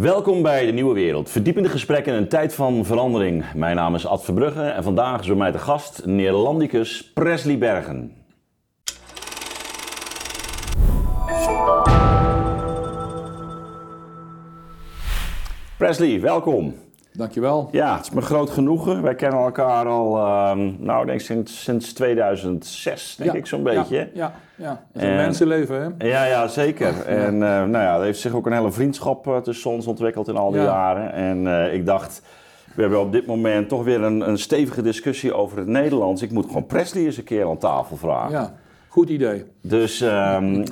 Welkom bij de Nieuwe Wereld. Verdiepende gesprekken in een tijd van verandering. Mijn naam is Ad Verbrugge en vandaag is bij mij de gast Neerlandicus Presley Bergen. Presley, welkom. Dankjewel. Ja, het is me groot genoegen. Wij kennen elkaar al, ehm, nou, denk ik sinds, sinds 2006, denk Ja, ik zo'n beetje. Ja, ja, ja. Het is een En- mensenleven, hè? Ja, ja, zeker. En eh, nou ja, er heeft zich ook een hele vriendschap eh, tussen ons ontwikkeld in al die Ja. jaren. En eh, ik dacht, we hebben op dit moment toch weer een, een stevige discussie over het Nederlands. Ik moet gewoon Presley eens een keer aan tafel vragen. Ja, goed idee. Dus ehm,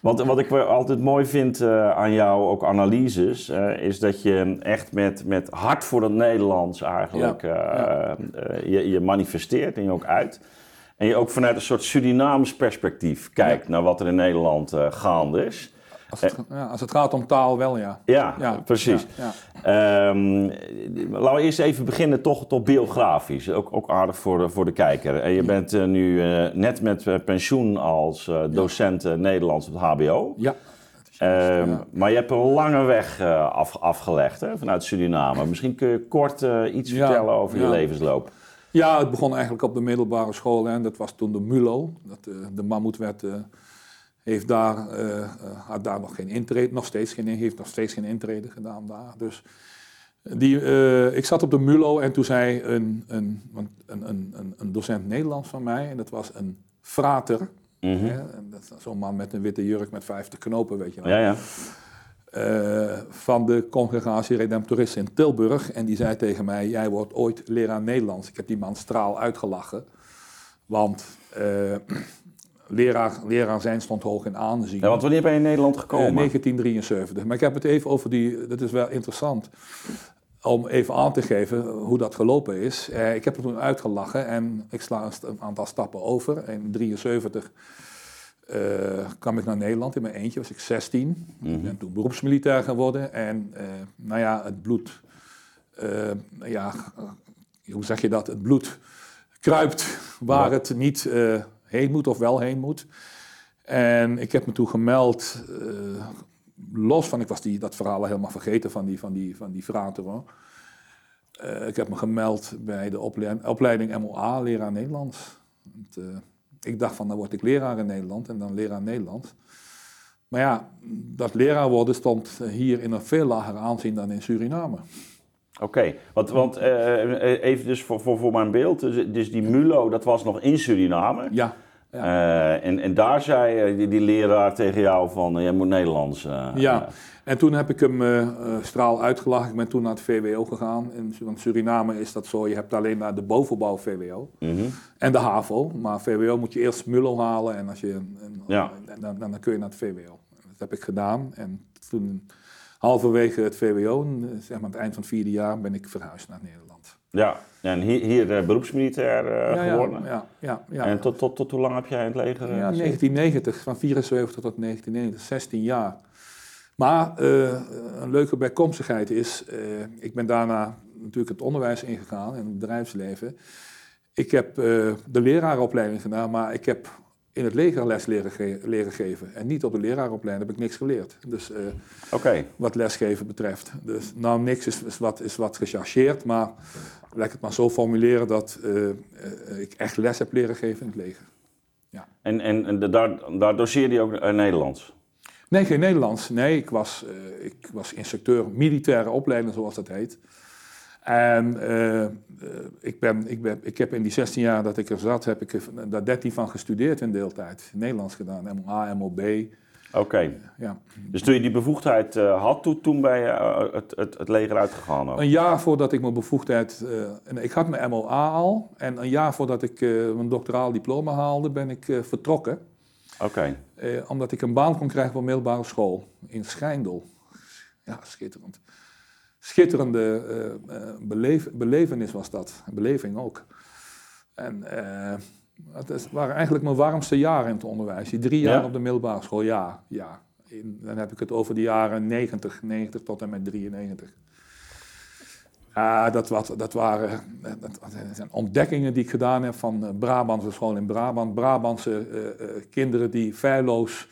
wat, wat ik altijd mooi vind eh, aan jou, ook analyses, eh, is dat je echt met, met hart voor het Nederlands eigenlijk Ja, eh, ja. je, je manifesteert en je ook uit. En je ook vanuit een soort Surinaams perspectief kijkt naar wat er in Nederland gaande is. Als het, ja, als het gaat om taal, wel ja. Ja, Ja, precies. Ja. Ehm, laten we eerst even beginnen toch, toch biografisch. Ook, ook aardig voor de, voor de kijker. En je bent eh, nu eh, net met eh, pensioen als eh, docent eh, Nederlands op het HBO. Ja. Ehm. Maar je hebt een lange weg eh, af, afgelegd hè, vanuit Suriname. Misschien kun je kort eh, iets vertellen over je levensloop. Ja, het begon eigenlijk op de middelbare school. Hè. Dat was toen de MULO. Dat, eh, de mammoetwet eh, heeft daar, eh, eh, had daar nog geen intrede, nog steeds geen, heeft nog steeds geen intrede gedaan daar. Dus die, eh, ik zat op de MULO en toen zei een, een, een, een, een, een docent Nederlands van mij, en dat was een frater. Dat is Zo'n man met een witte jurk met 50 knopen, weet je wel. Ja, ja. van de congregatie Redemptoristen in Tilburg. En die zei tegen mij, jij wordt ooit leraar Nederlands. Ik heb die man straal uitgelachen. Want leraar, leraar zijn stond hoog in aanzien. ja want wanneer ben je in Nederland Eh, gekomen? 1973. Maar ik heb het even over die, dat is wel interessant. Om even aan te geven hoe dat gelopen is. Eh, ik heb er toen uitgelachen en ik sla een, aantal stappen over. In 1973 kwam ik naar Nederland in mijn eentje, was ik 16. Ik ben toen beroepsmilitair geworden. En eh, nou ja, het bloed, eh, ja, eh, hoe zeg je dat? Het bloed kruipt waar Ja. het niet eh, heen moet of wel heen moet. En ik heb me toen gemeld, eh, los van, ik was die, dat verhaal al helemaal vergeten van die, van die, van die frater hoor. Eh, ik heb me gemeld bij de opleiding, opleiding MOA, leraar Nederlands. Want, eh, ik dacht van, dan word ik leraar in Nederland en dan leraar Nederlands. Maar ja, dat leraar worden stond hier in een veel lager aanzien dan in Suriname. Oké, want, want eh, even dus voor, voor, voor mijn beeld. Dus, dus die MULO, dat was nog in Suriname. Ja, Eh, en, en daar zei eh, die, die leraar tegen jou van, eh, jij moet Nederlands. eh, Ja, eh, en toen heb ik hem eh, eh, straal uitgelachen. Ik ben toen naar het VWO gegaan. In want Suriname is dat zo, je hebt alleen naar de bovenbouw VWO mhm. en de HAVO. Maar VWO moet je eerst MULO halen en, als je, en, Ja. en dan, dan kun je naar het VWO. Dat heb ik gedaan en toen halverwege het VWO, eh, zeg maar aan het eind van het vierde jaar, ben ik verhuisd naar Nederland. Ja, en hier, hier eh, beroepsmilitair eh, ja, geworden. ja, ja, ja. En tot, tot, tot hoe lang heb jij in het leger Ja, gezeten? 1990, van 74 tot 1990, 16 jaar. Maar een leuke bijkomstigheid is, ik ben daarna natuurlijk het onderwijs ingegaan en het bedrijfsleven. Ik heb de leraaropleiding gedaan, maar ik heb in het leger les leren, ge- leren geven. En niet op de leraaropleiding, heb ik niks geleerd. Dus eh, wat lesgeven betreft. Dus nou, niks is, is, wat, is wat gechargeerd, maar laat ik het maar zo formuleren dat eh, eh, ik echt les heb leren geven in het leger. en, en, en de- daar, daar doseerde je ook Nederlands? Nee, geen Nederlands. Nee, ik was, ik was instructeur militaire opleiding, zoals dat heet. En eh, eh, ik, ben, ik, ben, ik heb in die 16 jaar dat ik er zat, heb ik er daar 13 van gestudeerd in deeltijd. Nederlands gedaan, MOA, MOB. Oké, Ja. dus toen je die bevoegdheid eh, had, toen, toen ben je eh, het, het, het leger uitgegaan ook? Een jaar voordat ik mijn bevoegdheid... eh, en ik had mijn MOA al. En een jaar voordat ik eh, mijn doctoraal diploma haalde, ben ik eh, vertrokken. Oké, Eh, omdat ik een baan kon krijgen op een middelbare school in Schijndel. Ja, schitterend. Schitterende beleef- belevenis was dat. Beleving ook. En eh, het is- waren eigenlijk mijn warmste jaren in het onderwijs. Die drie jaar Ja? op de middelbare school, ja. ja. In, dan heb ik het over de jaren 90, 90 tot en met 93. Ja, dat, wat, dat waren dat, dat zijn ontdekkingen die ik gedaan heb van Brabantse school in Brabant. Brabantse kinderen die feilloos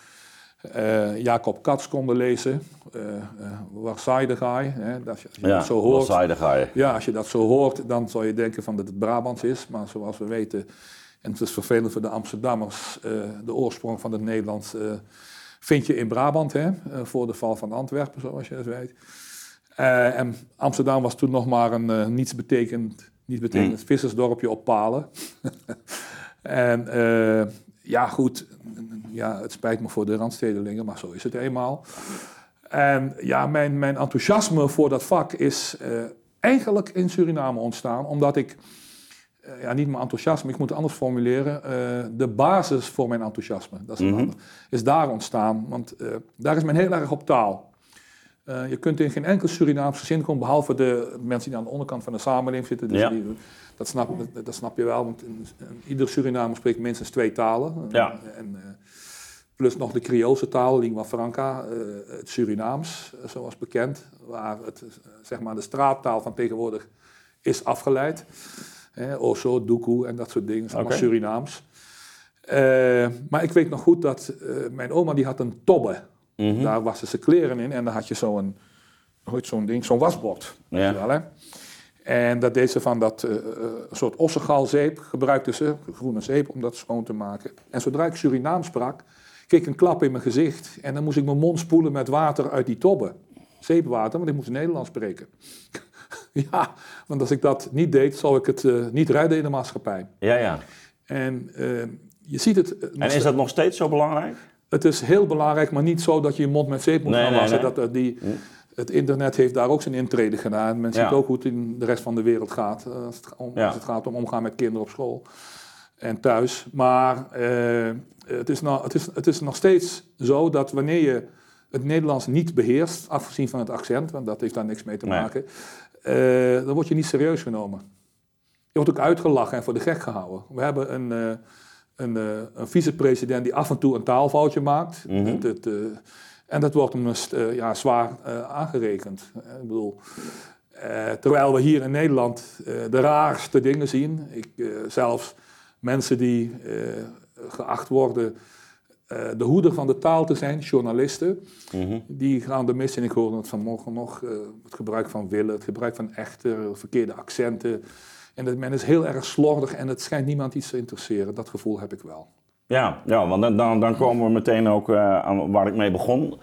eh, Jacob Katz konden lezen. Uh, uh? Hè? Dat, als je Ja, dat zo hoort, ja, als je dat zo hoort, dan zou je denken van dat het Brabants is. Maar zoals we weten, en het is vervelend voor de Amsterdammers, de oorsprong van het Nederlands vind je in Brabant, hè? voor de val van Antwerpen, zoals je dat weet. En Amsterdam was toen nog maar een niets betekend, niet betekend vissersdorpje op palen. en ja, goed, ja, het spijt me voor de randstedelingen, maar zo is het eenmaal. En ja, mijn, mijn enthousiasme voor dat vak is eh, eigenlijk in Suriname ontstaan, omdat ik, eh, ja, niet mijn enthousiasme, ik moet het anders formuleren, eh, de basis voor mijn enthousiasme, dat is, Mhm. ander, is daar ontstaan. Want daar is men heel erg op taal. Eh, je kunt in geen enkel Surinaamse zin komen, behalve de mensen die aan de onderkant van de samenleving zitten. Dus Ja. die, dat, snap, dat, dat snap je wel, want in- in- ieder Surinamer spreekt minstens twee talen. Ja. En, eh, plus nog de Creoolse taal, lingua franca, eh, het Surinaams, eh, zoals bekend, waar het, eh, zeg maar de straattaal van tegenwoordig is afgeleid. Oso, Duku en dat soort dingen, allemaal. Surinaams. Eh, maar ik weet nog goed dat eh, mijn oma die had een tobbe. Mhm. Daar wassen ze kleren in en dan had je zo'n zo'n ding, zo'n wasbord. Ja. je wel, hè? En dat deed ze van dat eh, soort ossegalzeep, gebruikte ze, groene zeep, om dat schoon te maken. En zodra ik Surinaam sprak, kreeg ik een klap in mijn gezicht. En dan moest ik mijn mond spoelen met water uit die tobbe. Zeepwater, want ik moest Nederlands spreken. ja, want als ik dat niet deed, zou ik het eh, niet redden in de maatschappij. Ja, ja. En je ziet het... En is dat nog steeds zo belangrijk? Het is heel belangrijk, maar niet zo dat je je mond met zeep moet Nee, gaan wassen. nee. Dat, die, Hm. het internet heeft daar ook zijn intrede gedaan. Men Ja. ziet ook hoe het in de rest van de wereld gaat. eh, Als het, om, Ja. als het gaat om omgaan met kinderen op school en thuis. Maar eh, het, is nou, het, is, het is nog steeds zo dat wanneer je het Nederlands niet beheerst, afgezien van het accent, want dat heeft daar niks mee te maken, eh, dan word je niet serieus genomen. Je wordt ook uitgelachen en voor de gek gehouden. We hebben een, een, eh, een vicepresident die af en toe een taalfoutje maakt. Mhm. Het- het, eh, en dat wordt hem eh, ja, zwaar aangerekend. Ik bedoel, terwijl we hier in Nederland de raarste dingen zien. Ik, zelfs mensen die geacht worden de hoeder van de taal te zijn, journalisten, Mhm. die gaan de mis in. Ik hoorde het vanmorgen nog, het gebruik van willen, het gebruik van echter, verkeerde accenten. En dat men is heel erg slordig en het schijnt niemand iets te interesseren. Dat gevoel heb ik wel. Ja, ja want dan, dan, komen we meteen ook eh, aan waar ik mee begon.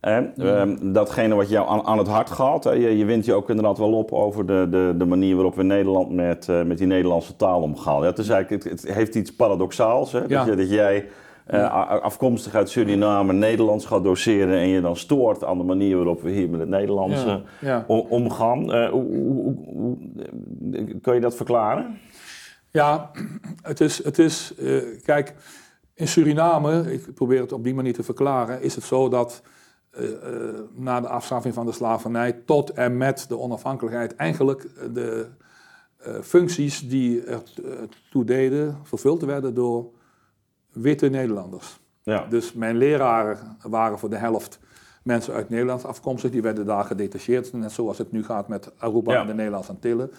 Hè? Ehm, datgene wat jou aan, aan het hart gaat. Hè? Je, je wint je ook inderdaad wel op over de, de, de manier waarop we in Nederland met, eh, met die Nederlandse taal omgaan. Ja, het, is eigenlijk, het, het heeft iets paradoxaals. Hè? Ja. Dat, je, dat jij a- afkomstig uit Suriname Nederlands gaat doseren en je dan stoort aan de manier waarop we hier met het Nederlands ja. omgaan. Eh, hoe, hoe, hoe- hoe- kun je dat verklaren? Ja, het is, het is eh, kijk, in Suriname, ik probeer het op die manier te verklaren, is het zo dat na de afschaffing van de slavernij tot en met de onafhankelijkheid eigenlijk de functies die er eh, toe deden, vervuld werden door witte Nederlanders. Ja. Dus mijn leraren waren voor de helft mensen uit Nederland afkomstig. Die werden daar gedetacheerd, net zoals het nu gaat met Aruba Ja. en de Nederlandse Antillen.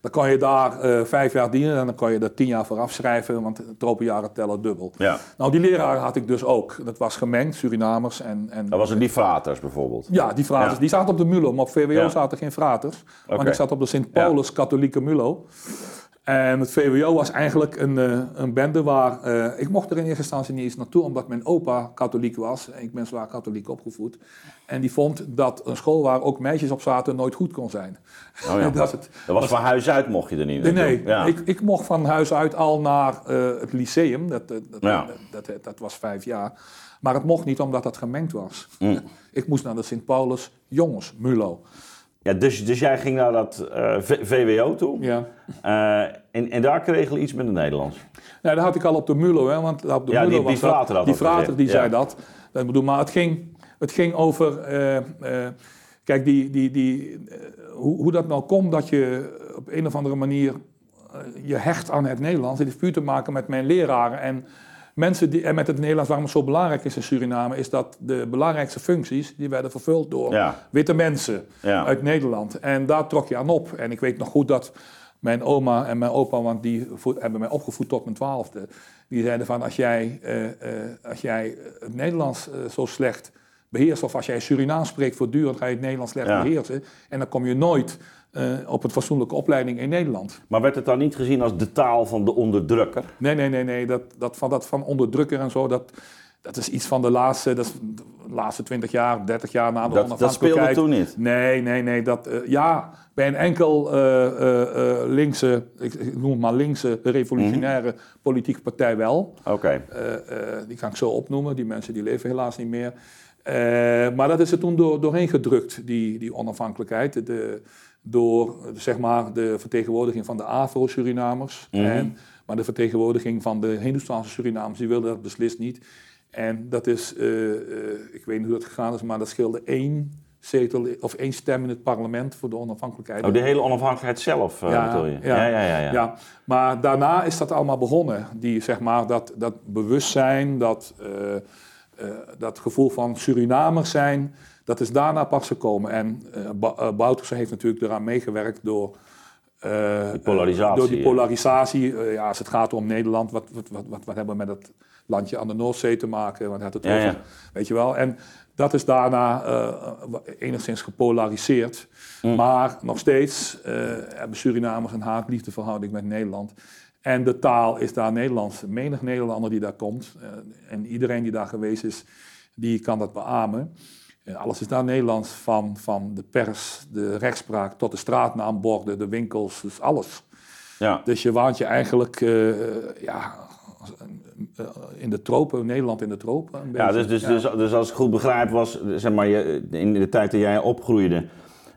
Dan kan je daar eh, vijf jaar dienen en dan kan je er tien jaar voor afschrijven, want tropenjaren tellen dubbel. ja. Nou, die leraren had ik dus ook. Dat was gemengd, Surinamers en... en Dat was een die fraters bijvoorbeeld. ja, die fraters. Ja. Die zaten op de MULO, maar op VWO Ja. zaten geen fraters. Want ik zat op de Sint-Paulus katholieke MULO. En het VWO was eigenlijk een, eh, een bende waar... eh, ik mocht er in eerste instantie niet eens naartoe, omdat mijn opa katholiek was. Ik ben zwaar katholiek opgevoed. En die vond dat een school waar ook meisjes op zaten nooit goed kon zijn. Oh ja. dat het. Dat was van huis uit mocht je er niet Nee, naartoe. nee. Ja. Ik, ik mocht van huis uit al naar eh, het lyceum. Dat, dat, dat, Ja. dat, was vijf jaar. Maar het mocht niet omdat dat gemengd was. Mm. Ik moest naar de Sint-Paulus jongens, MULO. Ja, dus, dus jij ging naar dat eh, VWO toe. Ja. Eh, en, en daar kreeg je iets met het Nederlands. Nou, dat had ik al op de MULO, hè, want op de Ja, MULO die- die was dat- frater die dat gezegd, frater die ja. zei dat. dat bedoel, maar het ging, het ging over, eh, kijk, die, die, die, hoe, hoe dat nou komt dat je op een of andere manier je hecht aan het Nederlands. Het heeft puur te maken met mijn leraren en mensen die, en met het Nederlands, waarom het zo belangrijk is in Suriname, is dat de belangrijkste functies, die werden vervuld door Ja. witte mensen Ja. uit Nederland. En daar trok je aan op. En ik weet nog goed dat mijn oma en mijn opa, want die hebben mij opgevoed tot mijn twaalfde, Die zeiden van als jij, eh, eh, als jij het Nederlands eh, zo slecht beheerst, of als jij Surinaams spreekt voortdurend, ga je het Nederlands slecht Ja. beheersen. En dan kom je nooit eh, op een fatsoenlijke opleiding in Nederland. Maar werd het dan niet gezien als de taal van de onderdrukker? Nee, nee, nee, nee. Dat, dat, van, dat van onderdrukker en zo, dat, dat is iets van de laatste, dat is de laatste 20 jaar, 30 jaar na de Dat, dat speelde onafhankelijkheid. toen niet. Nee, nee, nee. Dat, eh, ja, bij een enkel eh, linkse, ik, ik noem het maar linkse revolutionaire politieke partij wel. Oké. Die kan ik zo opnoemen. Die mensen die leven helaas niet meer. Maar dat is er toen door, doorheen gedrukt, die, die onafhankelijkheid. De, door zeg maar, de vertegenwoordiging van de Afro-Surinamers. Mhm. en Maar de vertegenwoordiging van de Hindoestaanse Surinamers, die wilden dat beslist niet. En dat is, eh, eh, ik weet niet hoe dat gegaan is, maar dat scheelde één zetel of één stem in het parlement voor de onafhankelijkheid. Oh, de hele onafhankelijkheid zelf, eh, bedoel je? ja, ja, ja. ja. ja. Maar daarna is dat allemaal begonnen. Die, zeg maar, dat, dat bewustzijn, dat, dat gevoel van Surinamers zijn, dat is daarna pas gekomen. En eh Ba- eh, Bouterse heeft natuurlijk eraan meegewerkt door... eh, Die polarisatie, eh, door die polarisatie. Eh, ja, als het gaat om Nederland, wat, wat, wat, wat, hebben we met dat landje aan de Noordzee te maken? Wat had het Ja, over? ja. Weet je wel? En dat is daarna eh, enigszins gepolariseerd. Mm. Maar nog steeds eh, hebben Surinamers een haat-liefdeverhouding met Nederland. En de taal is daar Nederlands. Menig Nederlander die daar komt, eh, en iedereen die daar geweest is, die kan dat beamen. Eh, alles is daar Nederlands, van, van de pers, de rechtspraak tot de straatnaamborden, de winkels, dus alles. ja. Dus je waant je eigenlijk eh, ja, eh, in de tropen, Nederland in de tropen. Een Ja, dus, dus, Dus, dus als ik goed begrijp was, zeg maar, je, in de tijd dat jij opgroeide,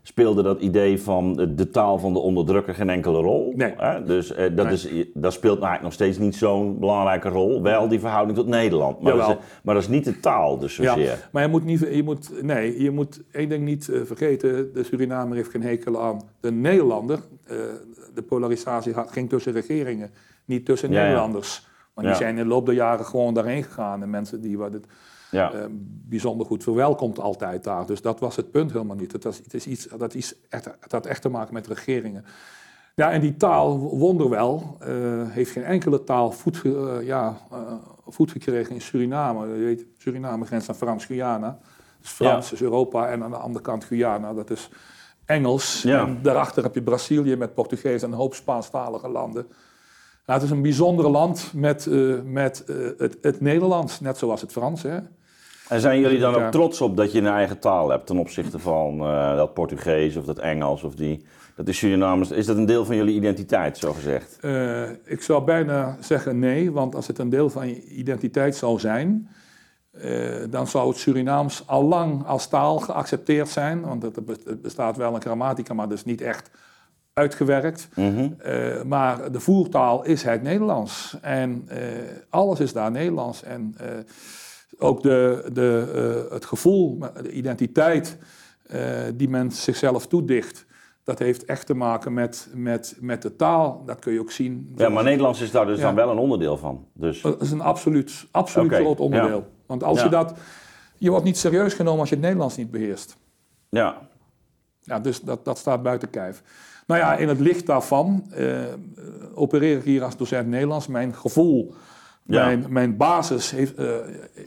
speelde dat idee van de, de taal van de onderdrukker geen enkele rol. Nee. Hè? Dus eh, dat, Nee. is, dat speelt eigenlijk nog steeds niet zo'n belangrijke rol. Wel die verhouding tot Nederland. Maar, dat is, maar dat is niet de taal dus zozeer. Ja, maar je moet, niet, je moet, nee, je moet één ding niet eh, vergeten. De Surinamer heeft geen hekel aan de Nederlander. Eh, de polarisatie ging tussen regeringen, niet tussen Ja, ja. Nederlanders. Maar die zijn in de loop der jaren gewoon daarheen gegaan. En mensen die worden Ja. eh, bijzonder goed verwelkomd altijd daar. Dus dat was het punt helemaal niet. Het, was, het, is iets, dat is echt, het had echt te maken met regeringen. Ja, en die taal, wonderwel, eh heeft geen enkele taal voet, eh, ja, voet gekregen in Suriname. Je weet, Suriname grenst aan Frans-Guyana. Dus Frans Ja. is Europa en aan de andere kant Guyana, dat is Engels. Ja. En daarachter heb je Brazilië met Portugees en een hoop Spaanstalige landen. Nou, het is een bijzonder land met, met het, het Nederlands, net zoals het Frans. Hè? En zijn jullie dan ook trots op dat je een eigen taal hebt ten opzichte van eh, dat Portugees of dat Engels of die... Dat is Surinamers. Is dat een deel van jullie identiteit, zo gezegd? Eh, ik zou bijna zeggen nee, want als het een deel van je identiteit zou zijn, eh, dan zou het Surinaams al lang als taal geaccepteerd zijn. Want het, bestaat wel een grammatica, maar dus niet echt uitgewerkt. Mhm. Maar de voertaal is het Nederlands. En alles is daar Nederlands. En ook de, de, eh, het gevoel, de identiteit eh, die men zichzelf toedicht. Dat heeft echt te maken met, met, met de taal. Dat kun je ook zien. Ja, maar Nederlands is daar dus Ja. dan wel een onderdeel van. Dus, Dat is een absoluut, absoluut groot onderdeel. ja. Want als Ja. je dat... Je wordt niet serieus genomen als je het Nederlands niet beheerst. ja. Ja, dus dat, dat staat buiten kijf. Nou ja, in het licht daarvan eh, opereer ik hier als docent Nederlands. Mijn gevoel, Ja. mijn, mijn basis heeft, eh,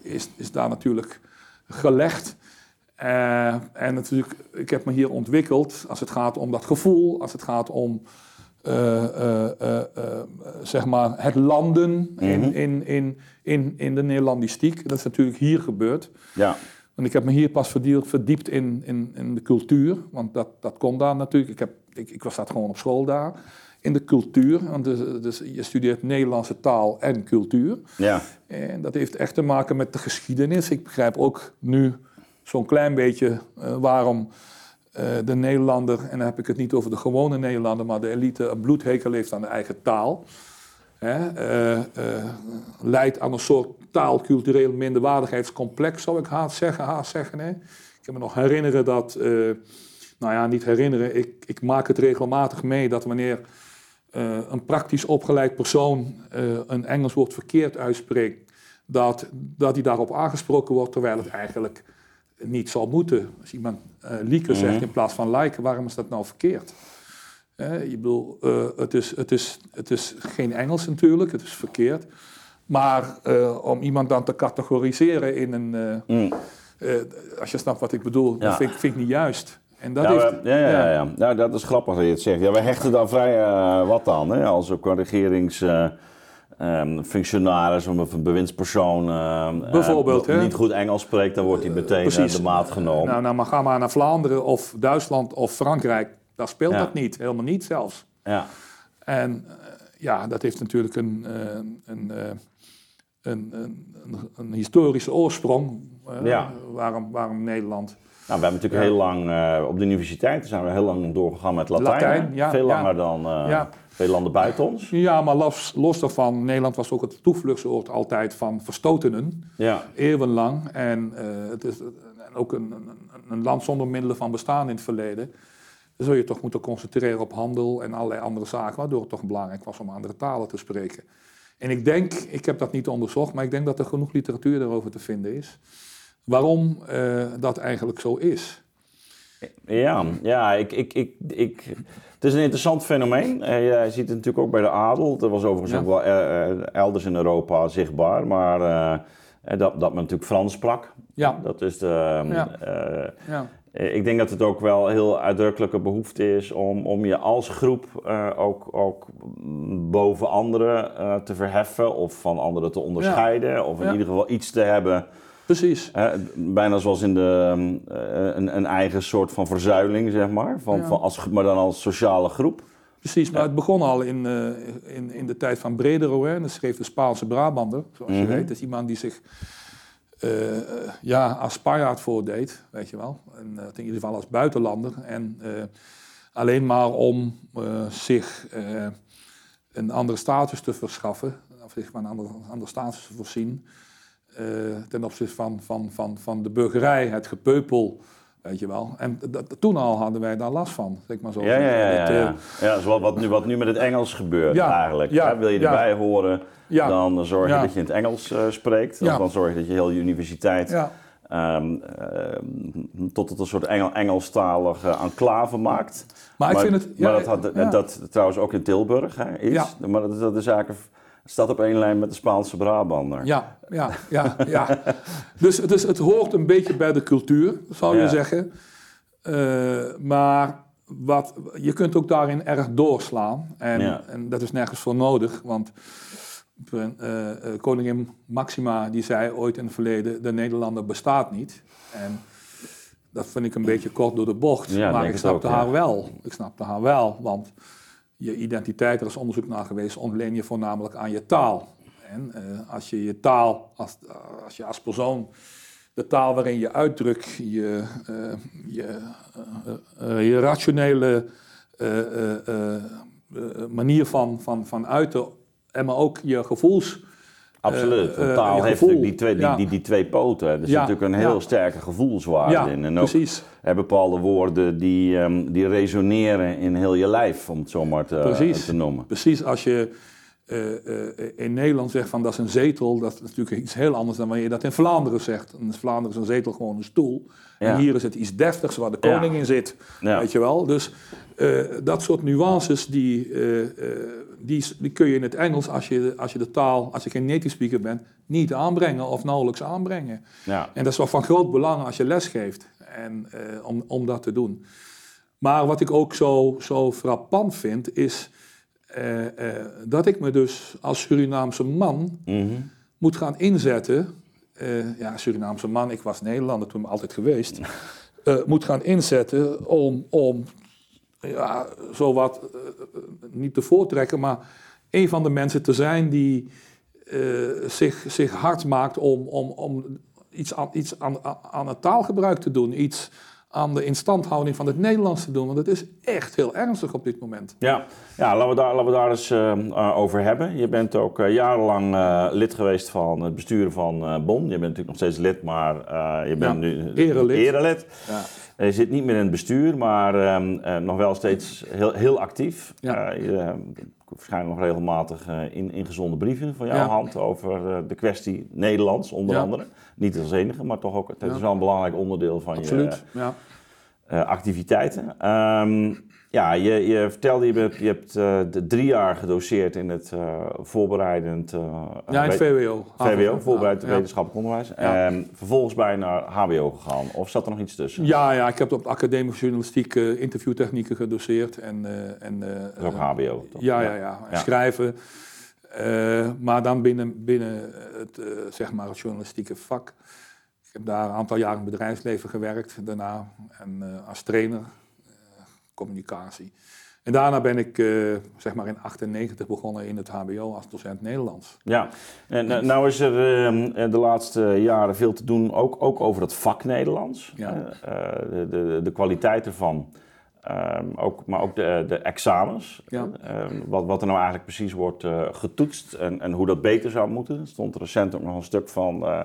is, is daar natuurlijk gelegd. Eh, en natuurlijk, ik heb me hier ontwikkeld als het gaat om dat gevoel, als het gaat om eh, zeg maar het landen in, Mhm. in, in, in, in de Nederlandistiek. Dat is natuurlijk hier gebeurd. ja. Want ik heb me hier pas verdiept, verdiept in, in, in de cultuur. Want dat, dat kon daar natuurlijk. Ik, heb, ik, ik was dat gewoon op school daar. In de cultuur. Want dus, dus je studeert Nederlandse taal en cultuur. ja. En dat heeft echt te maken met de geschiedenis. Ik begrijp ook nu zo'n klein beetje eh, waarom eh, de Nederlander, en dan heb ik het niet over de gewone Nederlander, maar de elite een bloedhekel heeft aan de eigen taal. Hè, eh, leidt aan een soort taalcultureel minderwaardigheidscomplex, zou ik haast zeggen. Haast zeggen hè. Ik kan me nog herinneren dat, nou ja, niet herinneren, ik, ik maak het regelmatig mee dat wanneer eh, een praktisch opgeleid persoon eh, een Engels woord verkeerd uitspreekt, dat, dat hij daarop aangesproken wordt, terwijl het eigenlijk niet zal moeten. Als iemand lieke zegt in plaats van like, waarom is dat nou verkeerd? Eh, je bedoel, het, is, het, is, het is geen Engels natuurlijk, het is verkeerd. Maar om iemand dan te categoriseren in een. Mm. eh, als je snapt wat ik bedoel, Ja. dat vind ik niet juist. En dat ja, heeft, we- ja, ja, ja. Nou, dat is grappig dat je het zegt. Ja, we hechten daar vrij eh, wat aan. Hè? Als ook een regeringsfunctionaris of een bewindspersoon eh, Bijvoorbeeld, eh, hè? niet goed Engels spreekt, dan wordt hij meteen eh, de maat genomen. nou, nou, maar ga maar naar Vlaanderen of Duitsland of Frankrijk. Daar speelt dat niet, helemaal niet zelfs. ja. En eh, ja, dat heeft natuurlijk een, eh, een, eh, een, een, historische oorsprong. eh, waarom, waarom Nederland. Nou, we hebben natuurlijk heel lang eh, op de universiteiten zijn we heel lang doorgegaan met Latijn. Latijn, hè? ja, Veel ja. langer dan Ja. veel landen buiten ons. Ja, maar los, los daarvan, Nederland was ook het toevluchtsoord altijd van verstotenen, Ja, eeuwenlang. En eh, het is ook een, een, een land zonder middelen van bestaan in het verleden. Dan zul je toch moeten concentreren op handel en allerlei andere zaken, waardoor het toch belangrijk was om andere talen te spreken. En ik denk, ik heb dat niet onderzocht, maar ik denk dat er genoeg literatuur daarover te vinden is. Waarom eh, dat eigenlijk zo is. ja, ja ik, ik, ik, ik, het is een interessant fenomeen. Eh, je ziet het natuurlijk ook bij de adel. Dat was overigens Ja. ook wel eh, elders in Europa zichtbaar. Maar dat, dat men natuurlijk Frans sprak. Ja, Dat is de, Ja. eh, ja, Eh, Ik denk dat het ook wel heel uitdrukkelijke behoefte is om, om je als groep ook, ook boven anderen te verheffen of van anderen te onderscheiden. Of in Ja. ieder geval iets te hebben, precies. hè, bijna zoals in de, eh, een, een eigen soort van verzuiling, zeg maar. Van, Ja. van als, maar dan als sociale groep. Precies, maar het begon al in, eh, in, in de tijd van Brederode. hè. Dat schreef de Spaanse Brabander, zoals je Mhm. weet. Dat is iemand die zich eh, eh, ja, als Spanjaard voordeed, weet je wel. En, eh, in ieder geval als buitenlander. En eh, alleen maar om eh, zich eh, een andere status te verschaffen, of zich van een andere, andere status te voorzien, eh, ten opzichte van, van, van, van de burgerij, het gepeupel, weet je wel. En dat, toen al hadden wij daar last van, zeg maar zo. Ja, ja, ja. ja, Dat, eh, ja. ja zoals wat nu, wat nu met het Engels gebeurt Ja, eigenlijk. ja. Wil je ja. erbij horen, Ja. dan zorg je Ja. dat je in het Engels eh, spreekt. Of dan zorg je dat je heel je universiteit Ja, ehm, tot het een soort Engel, Engelstalige enclave maakt. maar ik vind het... maar dat had ja. dat trouwens ook in Tilburg hè, is. Ja. Maar dat, dat is eigenlijk, staat op één lijn met de Spaanse Brabander. Ja, ja, ja, ja. Dus het, hoort een beetje bij de cultuur, zou je Ja. zeggen. Eh, maar wat, je kunt ook daarin erg doorslaan. En, Ja. en dat is nergens voor nodig. Want eh, eh, koningin Maxima die zei ooit in het verleden... de Nederlander bestaat niet. En dat vind ik een beetje kort door de bocht. Ja, maar ik snapte ook, ja. haar wel. Ik snapte haar wel, want je identiteit, er is onderzoek naar geweest, ontleen je voornamelijk aan je taal. En eh, als je je taal, als, als je als persoon, de taal waarin je uitdrukt, je, eh, je, eh, eh, je rationele eh, eh, eh, eh, manier van, van, van uiten, en maar ook je gevoels. Absoluut. Eh, Want eh, taal heeft natuurlijk die twee, die, die, die twee poten. Er zit natuurlijk een heel sterke gevoelswaarde in. En ook precies. er bepaalde woorden die, ehm, die resoneren in heel je lijf, om het zo maar te, Precies. te noemen. Precies, als je eh, in Nederland zegt van dat is een zetel, dat is natuurlijk iets heel anders dan wanneer je dat in Vlaanderen zegt. In Vlaanderen is een zetel gewoon een stoel. Ja. En hier is het iets deftigs waar de Ja. koning in zit. Ja. Weet je wel? Dus eh, dat soort nuances, die, eh, eh, die, die kun je in het Engels, als je, als je de taal, als je geen native speaker bent, niet aanbrengen of nauwelijks aanbrengen. Ja. En dat is wel van groot belang als je les geeft en, om, om dat te doen. Maar wat ik ook zo, zo frappant vind, is dat ik me dus als Surinaamse man Mhm. moet gaan inzetten. ja, Surinaamse man, ik was Nederlander toen altijd geweest. moet gaan inzetten om, om ja, zowat, eh, niet te voortrekken, maar een van de mensen te zijn die eh, zich, zich hard maakt om, om, om iets, aan, iets aan, aan het taalgebruik te doen. Iets aan de instandhouding van het Nederlands te doen. Want het is echt heel ernstig op dit moment. Ja, ja laten, we daar, laten we daar eens eh, eh, over hebben. Je bent ook eh, jarenlang lid geweest van het bestuur van Bon. Je bent natuurlijk nog steeds lid, maar je bent Ja, nu erelid. erelid. Ja. Je zit niet meer in het bestuur, maar ehm, eh, nog wel steeds heel, heel actief. Ja. Je, verschijnen nog regelmatig eh, in, ingezonde brieven van jouw Ja. hand over eh, de kwestie Nederlands, onder Ja. andere. Niet als enige, maar toch ook, het is wel een belangrijk onderdeel van Absoluut. je Ja. activiteiten. Ehm, ja, je, je vertelde, je, bent, je hebt uh, de drie jaar gedoseerd in het uh, voorbereidend... Uh, ja, in het VWO. VWO, voorbereid wetenschappelijk onderwijs. Ja. En vervolgens bij naar HBO gegaan. Of zat er nog iets tussen? Ja, ja ik heb op academische journalistiek interviewtechnieken gedoseerd. En, en, ook HBO? Toch? Ja, ja, ja. En schrijven. maar dan binnen, binnen het, zeg maar het journalistieke vak. Ik heb daar een aantal jaar in het bedrijfsleven gewerkt daarna. En als trainer communicatie. En daarna ben ik uh, zeg maar in 98 begonnen in het HBO als docent Nederlands. Ja, en uh, nou is er uh, de laatste jaren veel te doen, ook, ook over het vak Nederlands. Ja. de, de, de kwaliteit ervan, ehm, ook, maar ook de, de examens. Ja. Ehm, wat, wat er nou eigenlijk precies wordt getoetst en, en hoe dat beter zou moeten. Er stond recent ook nog een stuk van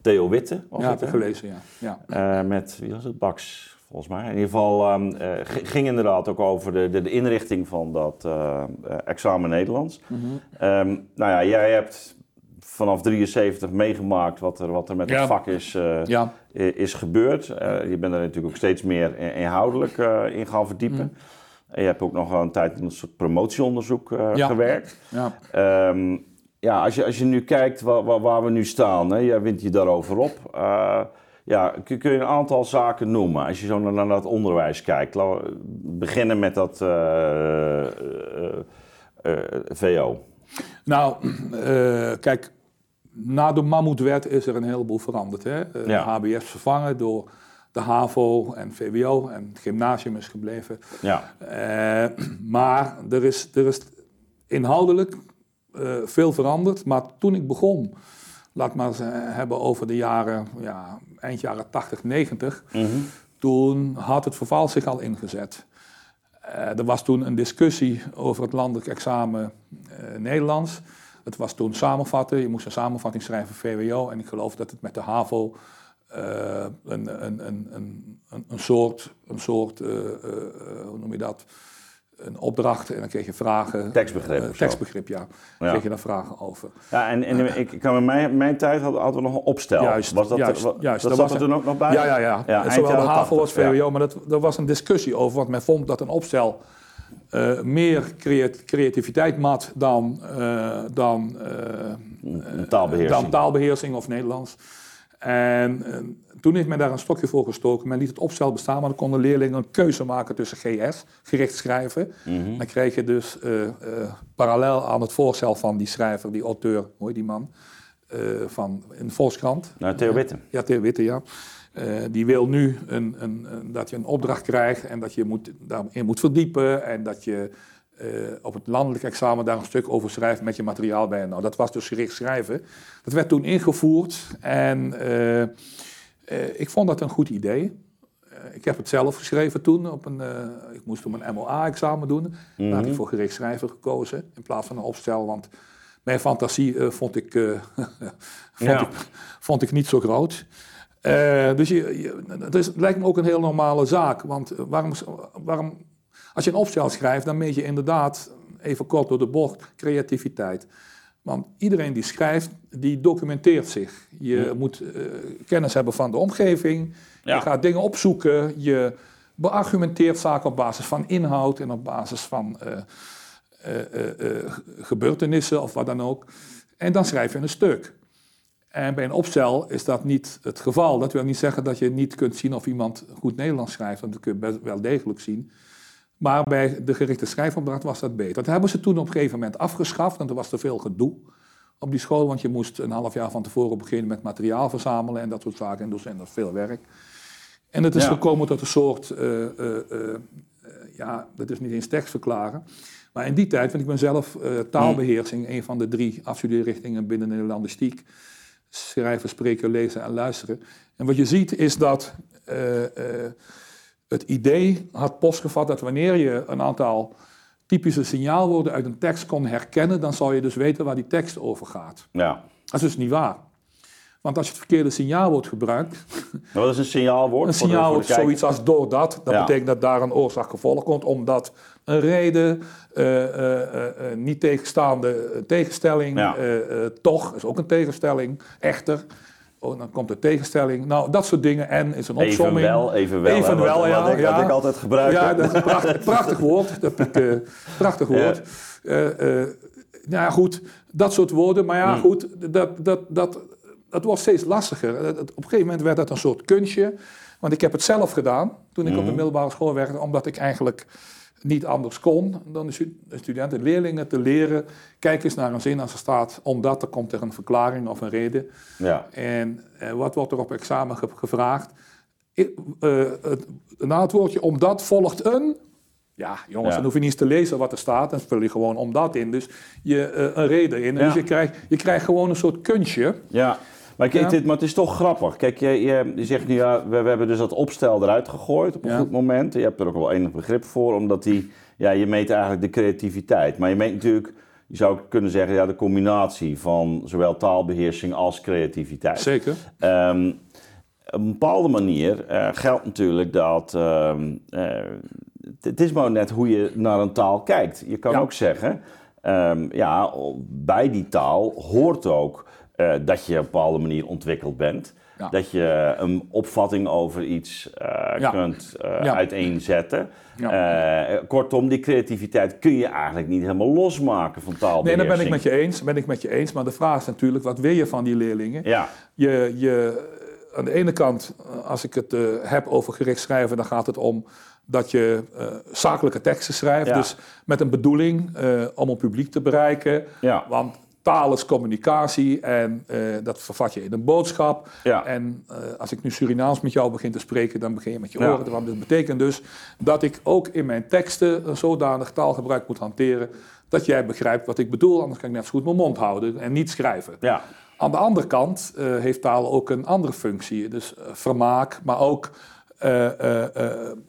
Theo Witte. Was ja, heb gelezen, ja. ja. met, wie was het, Bax volgens mij. In ieder geval um, uh, ging inderdaad ook over de, de, de inrichting van dat uh, examen Nederlands. Mm -hmm. um, nou ja, jij hebt vanaf 73 meegemaakt wat er, wat er met ja. het vak is, uh, ja. is gebeurd. je bent er natuurlijk ook steeds meer inhoudelijk in gaan verdiepen. Mm. En je hebt ook nog een tijd in een soort promotieonderzoek ja. gewerkt. Ja. Um, ja, als je, als je nu kijkt waar, waar, waar we nu staan, hè, jij wint je daarover op. Ja, kun, kun, je een aantal zaken noemen als je zo naar, naar dat onderwijs kijkt? Laten we beginnen met dat uh, uh, uh, VO. Nou, kijk, na de mammoetwet is er een heleboel veranderd. Hè? Ja. De HBS vervangen door de HAVO en VWO en het gymnasium is gebleven. Ja. maar er is, er is inhoudelijk veel veranderd. Maar toen ik begon laat maar eens hebben over de jaren, ja, eind jaren 80, 90. Mhm. Toen had het verval zich al ingezet. Uh, er was toen een discussie over het landelijk examen uh, Nederlands. Het was toen samenvatten, je moest een samenvatting schrijven VWO. En ik geloof dat het met de HAVO uh, een, een, een, een, een soort, een soort hoe noem je dat, een opdracht en dan kreeg je vragen. Tekstbegrip. Uh, tekstbegrip, ja. ja. kreeg je daar vragen over. Ja, en, en ik kan in mijn, mijn tijd hadden, hadden we nog een opstel. Juist, was dat, juist, wat, juist. Dat er toen ook nog bij? Ja, ja, ja. ja Zowel de HAVO als VWO, maar dat, er was een discussie over, want men vond dat een opstel uh, meer creativiteit mat dan, uh, dan, taalbeheersing. dan taalbeheersing of Nederlands. En toen heeft men daar een stokje voor gestoken. Men liet het opstel bestaan, maar dan konden leerlingen een keuze maken tussen GS, gericht schrijven. Mm Dan kreeg je dus uh, uh, parallel aan het voorstel van die schrijver, die auteur, hoe heet die man, uh, van in de Volkskrant. Nou, Theo Witte. ja, Theo Witte, ja. die wil nu een, een, een, dat je een opdracht krijgt en dat je moet, daarin moet verdiepen en dat je op het landelijk examen daar een stuk over schrijft met je materiaal bij. Nou, dat was dus gericht schrijven. Dat werd toen ingevoerd en uh, ik vond dat een goed idee. Ik heb het zelf geschreven toen. Op een, uh, ik moest toen een MOA-examen doen. Mm -hmm. Daar had ik voor gerechtsschrijver gekozen in plaats van een opstel. Want mijn fantasie vond, ik, vond, ja. ik, vond ik niet zo groot. dus je, je, het, is, het lijkt me ook een heel normale zaak. Want waarom, waarom, als je een opstel schrijft, dan meet je inderdaad, even kort door de bocht, creativiteit. Want iedereen die schrijft, die documenteert zich. Je moet uh, kennis hebben van de omgeving. Ja. Je gaat dingen opzoeken. Je beargumenteert zaken op basis van inhoud en op basis van uh, uh, gebeurtenissen of wat dan ook. En dan schrijf je een stuk. En bij een opstel is dat niet het geval. Dat wil niet zeggen dat je niet kunt zien of iemand goed Nederlands schrijft. Want dat kun je wel degelijk zien. Maar bij de gerichte schrijfopdracht was dat beter. Dat hebben ze toen op een gegeven moment afgeschaft, want er was te veel gedoe op die school. Want je moest een half jaar van tevoren beginnen met materiaal verzamelen en dat soort zaken. En dus en dat veel werk. En het is gekomen tot een soort, uh, uh, uh, ja, dat is niet eens tekst verklaren. Maar in die tijd, want ik ben zelf taalbeheersing, een van de drie afstudeerrichtingen binnen de Nederlandistiek. Schrijven, spreken, lezen en luisteren. En wat je ziet is dat het idee had postgevat dat wanneer je een aantal typische signaalwoorden uit een tekst kon herkennen, dan zou je dus weten waar die tekst over gaat. Ja. Dat is dus niet waar. Want als je het verkeerde signaalwoord gebruikt. Wat is een signaalwoord? Een signaalwoord is zoiets als doordat. Dat betekent dat daar een oorzaak-gevolg komt, omdat een reden, uh, uh, uh, niet tegenstaande tegenstelling, toch is ook een tegenstelling, echter. Oh, dan komt de tegenstelling. Nou, dat soort dingen. En is een opzomming. Evenwel, evenwel. Evenwel, ja, wat, ik, ja. wat ik altijd gebruik. Ja, dat is een prachtig, prachtig woord. Dat ik, eh, prachtig woord. Eh, eh, nou ja, goed, dat soort woorden. Maar ja, Hmm. goed, dat, dat, dat, dat wordt steeds lastiger. Op een gegeven moment werd dat een soort kunstje. Want ik heb het zelf gedaan toen ik op Hmm. de middelbare school werkte, omdat ik eigenlijk niet anders kon dan de, stu- de studenten, leerlingen te leren. Kijk eens naar een zin als er staat, omdat, dan komt er een verklaring of een reden. Ja. En eh, wat wordt er op examen ge- gevraagd? I- eh, het, na het woordje omdat volgt een. Ja, jongens, Ja. dan hoef je niet eens te lezen wat er staat. Dan vul je gewoon omdat in. Dus je, eh, een reden in. Ja. Dus je krijgt, je krijgt gewoon een soort kunstje. Ja, maar, kijk, Ja. dit, maar het is toch grappig. Kijk, je, je, je zegt nu, ja, we, we hebben dus dat opstel eruit gegooid op een Ja. goed moment. Je hebt er ook wel enig begrip voor, omdat die, ja, je meet eigenlijk de creativiteit. Maar je meet natuurlijk, je zou kunnen zeggen, ja, de combinatie van zowel taalbeheersing als creativiteit. Zeker. Ehm, op een bepaalde manier eh, geldt natuurlijk dat. ehm, eh, het- is maar net hoe je naar een taal kijkt. Je kan Ja. ook zeggen, ehm, ja, bij die taal hoort ook eh, dat je op een bepaalde manier ontwikkeld bent. Ja. Dat je een opvatting over iets eh, Ja. kunt eh, Ja. uiteenzetten. Kortom, die creativiteit kun je eigenlijk niet helemaal losmaken van Nee, taalbeheersing. daar ben ik met je eens. Ben ik met je eens. Maar de vraag is natuurlijk, wat wil je van die leerlingen? Ja, Je, je, aan de ene kant, als ik het heb over gericht schrijven, dan gaat het om dat je zakelijke teksten schrijft. Ja. Dus met een bedoeling eh, om een publiek te bereiken. ja, Want taal is communicatie en eh, dat vervat je in een boodschap. ja. En eh, als ik nu Surinaams met jou begin te spreken, dan begin je met je oren te. Dat betekent dus dat ik ook in mijn teksten een zodanig taalgebruik moet hanteren dat jij begrijpt wat ik bedoel. Anders kan ik net zo goed mijn mond houden en niet schrijven. ja. Aan de andere kant eh, heeft taal ook een andere functie. Dus vermaak, maar ook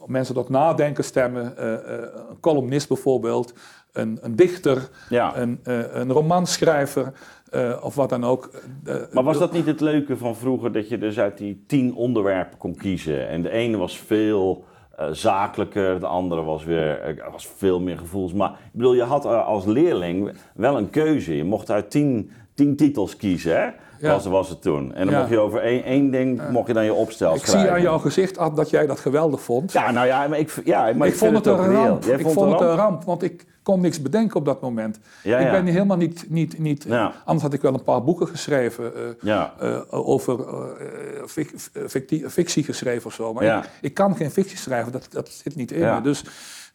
mensen tot nadenken stemmen. Eh, eh, een columnist bijvoorbeeld, een, een dichter, ja. een, eh, een romanschrijver eh, of wat dan ook. Eh, Maar was dat niet het leuke van vroeger, dat je dus uit die tien onderwerpen kon kiezen? En de ene was veel eh, zakelijker, de andere was weer eh, was veel meer gevoels. Maar ik bedoel, je had eh, als leerling wel een keuze. Je mocht uit tien, tien titels kiezen, hè? Ja. Was, was het toen. En dan Ja. mocht je over één, één ding mocht je dan je opstel ik schrijven. zie aan jouw gezicht Ad, dat jij dat geweldig vond. Ja, nou ja, maar ik, ja, maar ik, vond het een ramp. Jij Ik vond vond het een ramp, want ik kon niks bedenken op dat moment. Ja, ik ben helemaal niet... niet, niet. Anders had ik wel een paar boeken geschreven... Ja, eh, over eh, fic- fictie, fictie geschreven of zo. Maar ik, ik kan geen fictie schrijven, dat, dat zit niet in me. Dus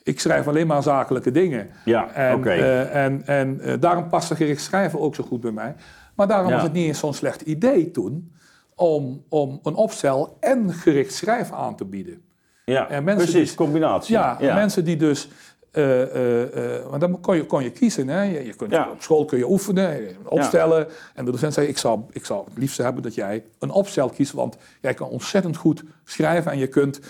ik schrijf alleen maar zakelijke dingen. ja En, oké. en, en daarom paste gericht schrijven ook zo goed bij mij. Maar daarom Ja. was het niet eens zo'n slecht idee toen... Om, om een opstel en gericht schrijven aan te bieden. ja, en mensen precies, die- combinatie. Ja, mensen die dus... eh, eh, eh, want dan kon je, kon je kiezen. Hè? Je, je kunt, Ja. Op school kun je oefenen, opstellen. En de docent zei, ik zou, ik zou het liefst hebben dat jij een opstel kiest. Want jij kan ontzettend goed schrijven en je kunt...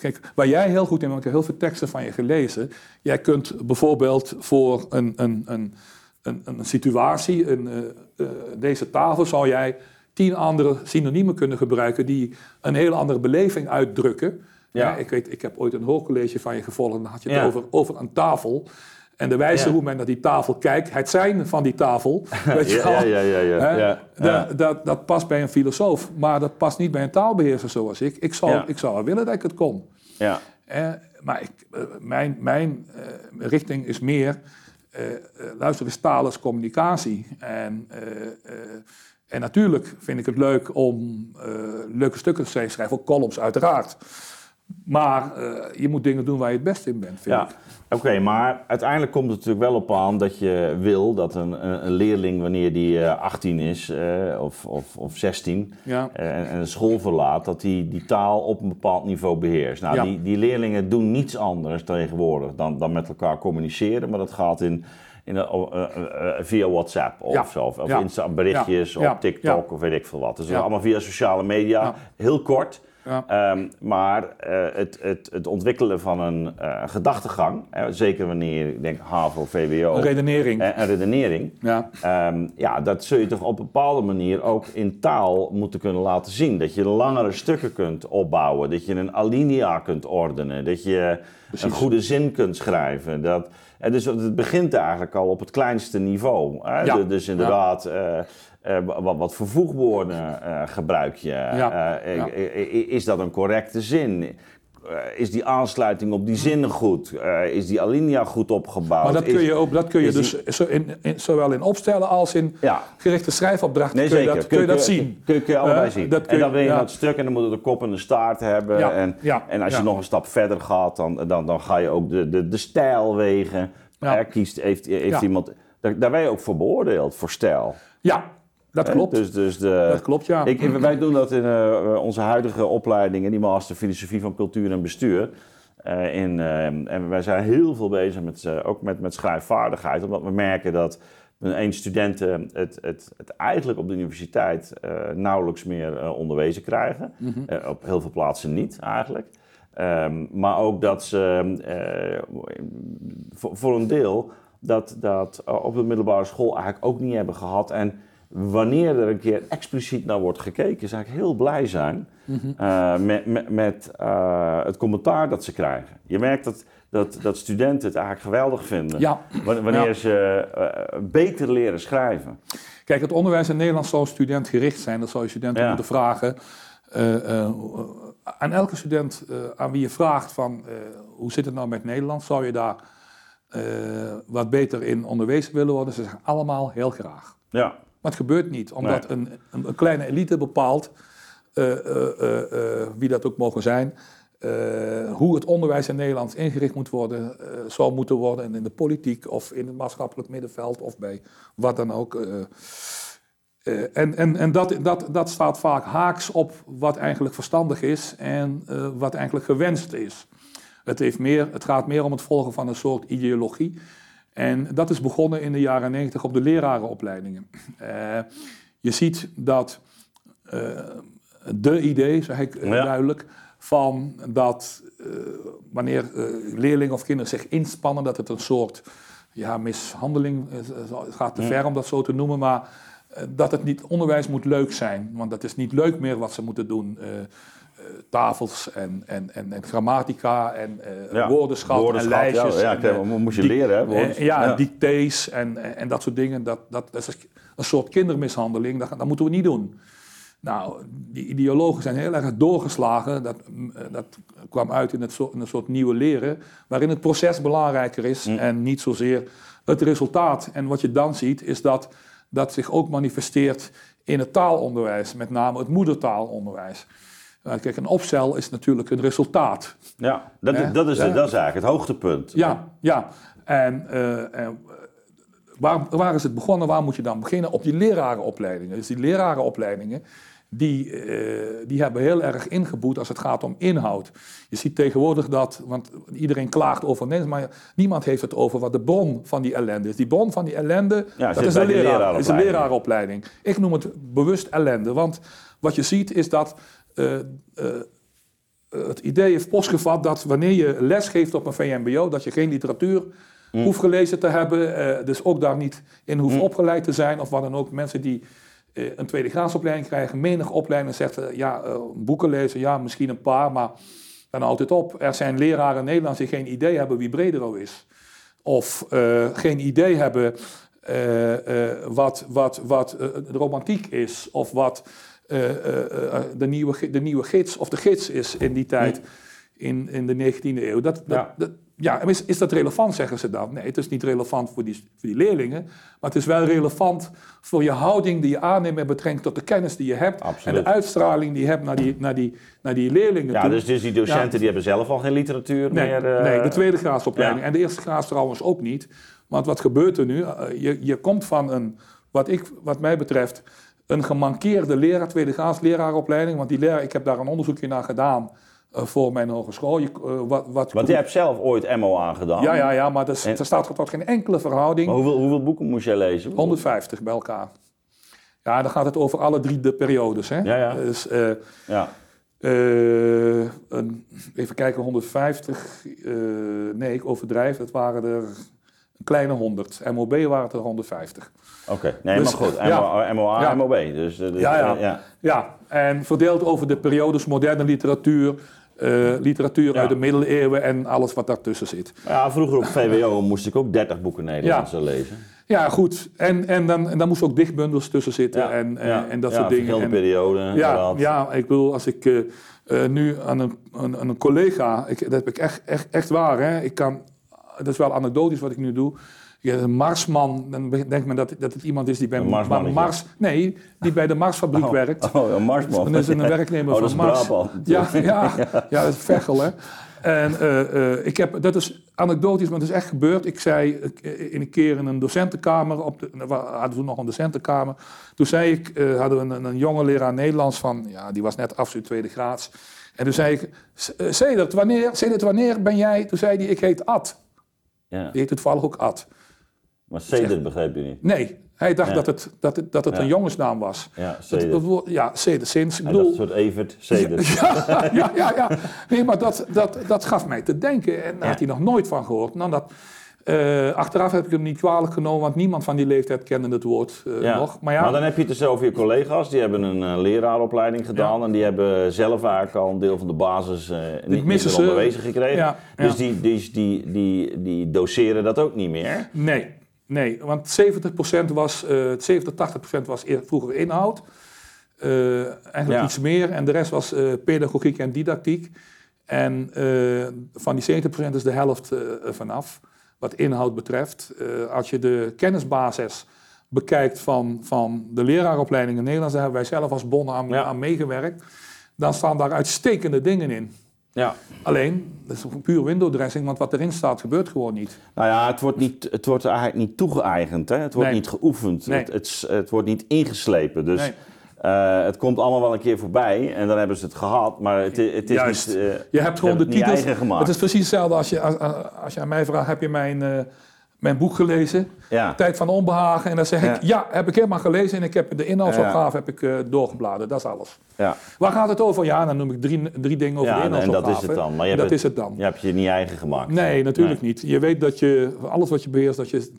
kijk, waar jij heel goed in bent, ik heb heel veel teksten van je gelezen. Jij kunt bijvoorbeeld voor een, een, een, een, een situatie, een, eh, eh, deze tafel, zou jij tien andere synoniemen kunnen gebruiken die een hele andere beleving uitdrukken. Ja. Ja, ik weet, ik heb ooit een hoorcollege van je gevolgd en dan had je het Ja. over, over een tafel. En de wijze Ja. hoe men naar die tafel kijkt, het zijn van die tafel, weet je Ja, wel. ja, ja, ja. Dat, dat, dat past bij een filosoof, maar dat past niet bij een taalbeheerser zoals ik. Ik zou, ik zou wel willen dat ik het kon. ja. Eh, maar ik, eh, mijn, mijn richting is meer, luister eens, taal is communicatie. En, eh, eh, en natuurlijk vind ik het leuk om eh, leuke stukken te schrijven, ook columns uiteraard. Maar eh, je moet dingen doen waar je het best in bent, vind Ja, ik. oké, maar uiteindelijk komt het natuurlijk wel op aan dat je wil dat een, een, leerling, wanneer die eh, 18 is eh, of, of, of 16 Ja. eh, en, en school verlaat, dat die die taal op een bepaald niveau beheerst. Nou, Ja. die, die leerlingen doen niets anders tegenwoordig dan, dan met elkaar communiceren, maar dat gaat in, in de, oh, eh, eh, eh, via WhatsApp of Ja. zo, of, Ja. Insta berichtjes, Ja. Op TikTok of weet ik veel wat. Dus allemaal via sociale media, heel kort. Ja. Ehm, maar eh, het, het, het ontwikkelen van een eh, gedachtegang, hè, zeker wanneer ik denk HAVO, VWO Een redenering. en, en redenering, Ja. ehm, ja, dat zul je toch op een bepaalde manier ook in taal moeten kunnen laten zien. Dat je langere stukken kunt opbouwen, dat je een alinea kunt ordenen, dat je een goede zin kunt schrijven. Dat, dus het begint eigenlijk al op het kleinste niveau. Hè? Ja. Dus inderdaad, eh, Eh, wat, wat voor voegwoorden eh, gebruik je? Ja, Eh, ja. Is dat een correcte zin? Is die aansluiting op die zinnen goed? Eh, is die alinea goed opgebouwd? Maar dat kun je, ook, dat kun je dus zo in, in- zowel in opstellen als in Ja. gerichte schrijfopdrachten Nee, kun, je zeker. dat, kun je dat zien. Kun, kun je allebei zien. dat en dan je- wil je dat stuk en dan moet het de kop en de staart hebben. En, en als je nog een stap verder gaat, dan, dan, dan ga je ook de, de, de stijl wegen. Er kiest, heeft heeft iemand... Daar, daar ben je ook voor beoordeeld, voor stijl. Ja, dat klopt. Dus, dus de, dat klopt, ja. Ik, wij doen dat in eh, onze huidige opleidingen, die master filosofie van cultuur en bestuur. Eh, in, eh, en wij zijn heel veel bezig met, ook met, met schrijfvaardigheid, omdat we merken dat een studenten het, het, het eigenlijk op de universiteit nauwelijks meer onderwezen krijgen. Mhm. Op heel veel plaatsen niet eigenlijk. Ehm, maar ook dat ze voor, voor een deel dat, dat op de middelbare school eigenlijk ook niet hebben gehad. En wanneer er een keer expliciet naar wordt gekeken, zou ik heel blij zijn eh, met, met, met eh, het commentaar dat ze krijgen. Je merkt dat, dat, dat studenten het eigenlijk geweldig vinden. Ja. Wa- Wanneer Ja. ze eh, beter leren schrijven. Kijk, het onderwijs in Nederland zou studentgericht zijn. Dat zou je studenten Ja. moeten vragen. Aan elke student aan wie je vraagt van hoe zit het nou met Nederland, zou je daar wat beter in onderwezen willen worden? Ze zeggen allemaal heel graag. Ja, Maar het gebeurt niet, omdat Nee. een, een, een kleine elite bepaalt, eh, eh, eh, wie dat ook mogen zijn, hoe het onderwijs in Nederland ingericht moet worden, zou moeten worden en in de politiek of in het maatschappelijk middenveld of bij wat dan ook. en en, en dat, dat, dat staat vaak haaks op wat eigenlijk verstandig is en wat eigenlijk gewenst is. Het, heeft meer, het gaat meer om het volgen van een soort ideologie. En dat is begonnen in de jaren 90 op de lerarenopleidingen. Eh, je ziet dat eh, de idee, zeg ik eh, Ja. duidelijk, van dat wanneer leerlingen of kinderen zich inspannen, dat het een soort ja, mishandeling is. Het gaat te ver om dat zo te noemen, maar dat het niet, onderwijs moet leuk zijn. Want dat is niet leuk meer wat ze moeten doen. Eh, tafels en, en, en, en grammatica en eh Ja, woordenschat, woordenschat, en lijstjes. ja, ja, en, eh, mo- moest je leren, hè, ja, dictées en, en, dat soort dingen. Dat, dat, dat is een soort kindermishandeling. Dat, dat moeten we niet doen. Nou, die ideologen zijn heel erg doorgeslagen. Dat, mm, dat kwam uit in, het soort, in een soort nieuwe leren, waarin het proces belangrijker is en niet zozeer het resultaat. En wat je dan ziet, is dat dat zich ook manifesteert in het taalonderwijs, met name het moedertaalonderwijs. Nou, kijk, een opstel is natuurlijk een resultaat. ja dat, dat, is, Ja. dat is eigenlijk het hoogtepunt. Ja, ja. En, eh, en waar, waar is het begonnen? Waar moet je dan beginnen? Op die lerarenopleidingen. Dus die lerarenopleidingen, die, eh, die hebben heel erg ingeboet als het gaat om inhoud. Je ziet tegenwoordig dat, want iedereen klaagt over maar niemand heeft het over wat de bron van die ellende is. Die bron van die ellende, Ja, dat is die leraar, is de leraaropleiding. leraaropleiding. Ik noem het bewust ellende, want wat je ziet is dat... eh, eh, het idee heeft postgevat dat wanneer je les geeft op een VMBO, dat je geen literatuur hoeft gelezen te hebben, eh, dus ook daar niet in hoeft opgeleid te zijn, of wat dan ook. Mensen die een tweede graadsopleiding krijgen, menig opleiding zegt, ja, boeken lezen, ja, misschien een paar, maar dan het op. Er zijn leraren Nederlands die geen idee hebben wie Bredero is. Of geen idee hebben wat, wat, wat romantiek is, of wat de, nieuwe, de nieuwe gids of de gids is in die tijd, in, in de 19e eeuw. Dat, dat, Ja. dat- ja, is, is dat relevant, zeggen ze dan? Nee, het is niet relevant voor die, voor die leerlingen, maar het is wel relevant voor je houding die je aanneemt met betrekking tot de kennis die je hebt Absoluut. en de uitstraling die je hebt naar die, naar die, naar die leerlingen Ja, toe. dus, dus die docenten Ja. die hebben zelf al geen literatuur Nee, meer. eh, nee, de tweede graadsopleiding. ja. En de eerste graads trouwens ook niet. Want wat gebeurt er nu? Eh, je, je komt van een, wat, ik, wat mij betreft, een gemankeerde leraar, tweede graads leraaropleiding. Want die leraar, ik heb daar een onderzoekje naar gedaan eh, voor mijn hogeschool. Je, eh, wat, wat, Want jij hebt zelf ooit MO aangedaan. ja, ja, ja, maar er, En- er staat tot geen enkele verhouding. Maar hoeveel, hoeveel boeken moest jij lezen? 150 bij elkaar. Ja, dan gaat het over alle drie de periodes. Hè? Ja, ja. Dus, eh, Ja. Even kijken, 150. eh, nee, ik overdrijf. Het waren er kleine 100. MOB waren het er 150. Oké, nee, Dus, maar goed. ja. MO, MOA, Ja. MOB. Dus, eh, dus, Ja, ja. eh, ja. Ja, en verdeeld over de periodes moderne literatuur, eh, literatuur Ja. uit de middeleeuwen en alles wat daartussen zit. Ja, vroeger op VWO moest ik ook 30 boeken Nederlands lezen. Ja, goed. En, en, dan, en dan moesten ook dichtbundels tussen zitten Ja, en, en, ja, en dat ja, soort dingen. verschillende En- perioden. ja, ja, ik bedoel, als ik nu aan een, aan, aan een collega, ik, dat heb ik echt, echt, echt waar, hè? Ik kan, dat is wel anekdotisch wat ik nu doe. Ja, een Marsman, dan denkt men dat, dat het iemand is die bij Een. Mars, nee, die bij de Marsfabriek werkt. Oh, een marsman. Dat is een werknemer oh, van Mars. Ja, ja, ja, dat is Veghel, hè. En eh, eh, ik heb, dat is anekdotisch, maar het is echt gebeurd. Ik zei eh, in een keer in een docentenkamer, op de, we hadden toen nog een docentenkamer. Toen zei ik, hadden we een, een jonge leraar Nederlands van, ja, die was net afstudeer tweede graads. En toen zei ik, "S- eh, Sedert, wanneer, Sedert, wanneer ben jij? Toen zei hij, ik heet Ad. Ja. Die heet toevallig ook Ad. Maar Ceder begreep je niet. Nee, hij dacht Ja. dat het, dat het, dat het Ja. een jongensnaam was. Ja, Dat, Ceder. ja, Sedert, sinds. Ik bedoel, een soort Evert Ceder. ja, ja, ja, ja. Nee, maar dat, dat, dat gaf mij te denken. En daar had hij nog nooit van gehoord. Nou, dat, eh, achteraf heb ik hem niet kwalijk genomen, want niemand van die leeftijd kende het woord eh, Ja. nog. Maar ja, dan heb je het dus over je collega's. Die hebben een eh, leraaropleiding gedaan. En die hebben zelf eigenlijk al een deel van de basis niet, meer ze. onderwezen gekregen. Ja, Dus. Die, die, die, die, die doseren dat ook niet meer. nee, nee, want 70% was, eh 70, 80% was vroeger inhoud. Eigenlijk iets meer. En de rest was pedagogiek en didactiek. En van die 70% is de helft vanaf, wat inhoud betreft. Eh, als je de kennisbasis bekijkt van, van de leraaropleiding in Nederland, daar hebben wij zelf als Bonn aan, Ja. aan meegewerkt, dan staan daar uitstekende dingen in. Ja. Alleen, dat is een puur window dressing, want wat erin staat gebeurt gewoon niet. Nou ja, het wordt, niet, het wordt eigenlijk niet toegeëigend. Hè? Het wordt Nee. niet geoefend. Nee. Het, het, het wordt niet ingeslepen. Dus Nee. Eh, het komt allemaal wel een keer voorbij. En dan hebben ze het gehad. Maar het, het is Juist. niet... eh, Je hebt gewoon de titels. Het is precies hetzelfde als je, als, als je aan mij vraagt: heb je mijn, eh, mijn boek gelezen? ja. Tijd van onbehagen. En dan zeg ik: ja, heb ik helemaal gelezen. En ik heb de inhoudsopgave heb ik, eh, doorgebladerd. Dat is alles. Ja. Waar gaat het over? Ja, dan noem ik drie, drie dingen over Ja, de en dat inhoudsopgave. is het dan. Maar je dat hebt is het dan. Je hebt je niet eigen gemaakt. Nee, natuurlijk niet. Je weet dat je alles wat je beheerst, dat je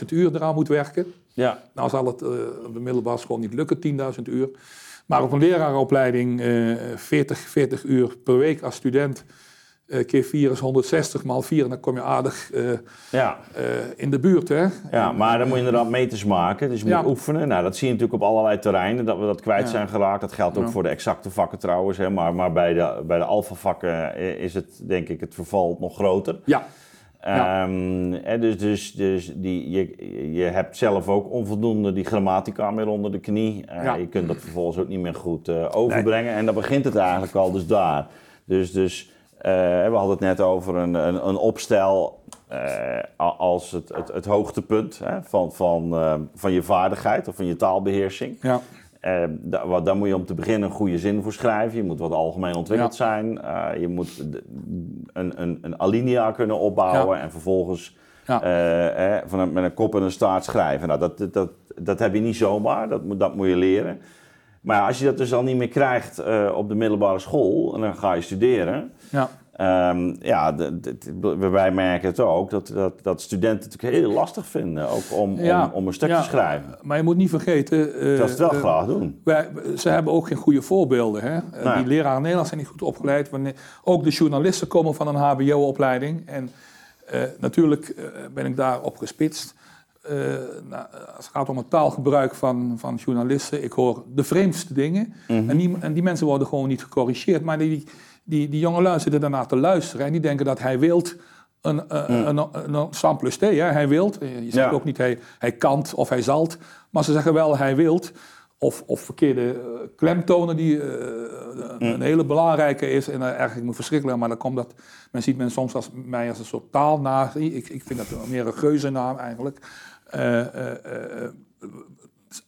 10.000 uur eraan moet werken. Ja. Nou zal het eh, op de middelbare school niet lukken, 10.000 uur. Maar op een leraaropleiding eh 40, 40 uur per week als student. Eh, keer 4 is 160, maal 4 en dan kom je aardig eh, Ja. eh, in de buurt. Hè? ja, maar dan moet je inderdaad meters maken. Dus je moet oefenen. Nou, dat zie je natuurlijk op allerlei terreinen. Dat we dat kwijt Ja. zijn geraakt. Dat geldt ook voor de exacte vakken trouwens. Hè. Maar, maar bij de, bij de alpha-vakken eh, is het denk ik het verval nog groter. Ja, hè, dus dus, dus die, je, je hebt zelf ook onvoldoende die grammatica meer onder de knie. Ja. Je kunt dat vervolgens ook niet meer goed overbrengen. En dan begint het eigenlijk al dus daar. Dus, dus we hadden het net over een, een, een opstel eh, als het, het, het hoogtepunt hè, van, van, eh, van je vaardigheid of van je taalbeheersing. ja, Eh, daar moet je om te beginnen een goede zin voor schrijven. Je moet wat algemeen ontwikkeld Ja. zijn. Eh, je moet een, een, een alinea kunnen opbouwen en vervolgens Ja. eh, eh, van een, met een kop en een staart schrijven. Nou, dat, dat, dat, dat heb je niet zomaar, dat, dat moet je leren. Maar ja, als je dat dus al niet meer krijgt eh, op de middelbare school en dan ga je studeren. ja. Ehm, ja, wij merken het ook dat, dat, dat studenten het natuurlijk heel lastig vinden ook om, Ja, om, om een stuk ja. te schrijven. Maar je moet niet vergeten... eh, Dat ze het wel eh, graag doen. Wij, ze hebben ook geen goede voorbeelden. Hè? Nee. Die leraren Nederlands zijn niet goed opgeleid. Wanneer, ook de journalisten komen van een HBO-opleiding. En natuurlijk ben ik daarop gespitst. Eh, nou, als het gaat om het taalgebruik van, van journalisten, ik hoor de vreemdste dingen. Mhm. en, die, en die mensen worden gewoon niet gecorrigeerd. Maar die, die, die jongelui zitten daarna te luisteren en die denken dat hij wilt een, eh, een, een, een, T. Hè? Hij wilt. Eh, Je zegt Ja. ook niet hij, hij kant of hij zalt. Maar ze zeggen wel hij wilt. Of, of verkeerde eh, klemtonen die eh, een, een hele belangrijke is. En uh, eigenlijk moet verschrikkelijk. Maar dan komt dat... Men ziet men soms als, mij als een soort taalnazi. Ik, ik vind dat meer een geuzennaam eigenlijk. Eh, eh, eh,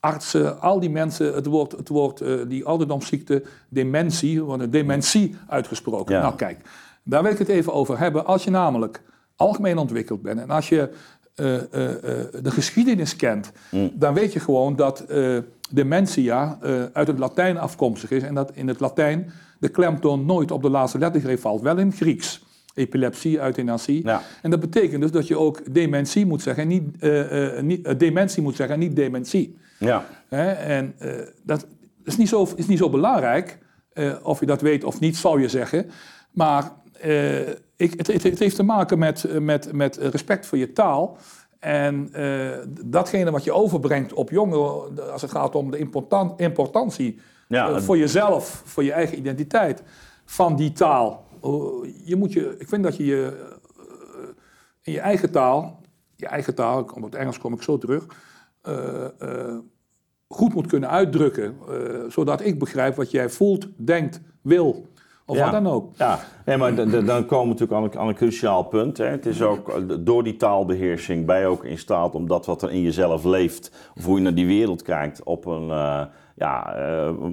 artsen, al die mensen, het woord, het woord die ouderdomsziekte, dementie, wordt een dementie uitgesproken. Ja. Nou kijk, daar wil ik het even over hebben. Als je namelijk algemeen ontwikkeld bent en als je de geschiedenis kent, dan weet je gewoon dat dementia uit het Latijn afkomstig is en dat in het Latijn de klemtoon nooit op de laatste lettergreep valt, wel in het Grieks. Epilepsie, euthanasie. Ja. En dat betekent dus dat je ook dementie moet zeggen, en niet, eh, eh, niet, eh, dementie moet zeggen en niet dementie. Ja. Hè? En dat is niet zo, is niet zo belangrijk, of je dat weet of niet, zou je zeggen. Maar ik, het, het, het heeft te maken met, met, met respect voor je taal. En datgene wat je overbrengt op jongeren, als het gaat om de important, importantie ja, voor jezelf, voor je eigen identiteit van die taal. Je moet je, ik vind dat je je in je eigen taal, je eigen taal, op het Engels kom ik zo terug, goed moet kunnen uitdrukken, zodat ik begrijp wat jij voelt, denkt, wil. Of wat dan ook. Ja, nee, maar dan komen we natuurlijk aan een, cruciaal punt. Hè. Het is ook, door die taalbeheersing ben je ook in staat om dat wat er in jezelf leeft, of hoe je naar die wereld kijkt, op een, ja,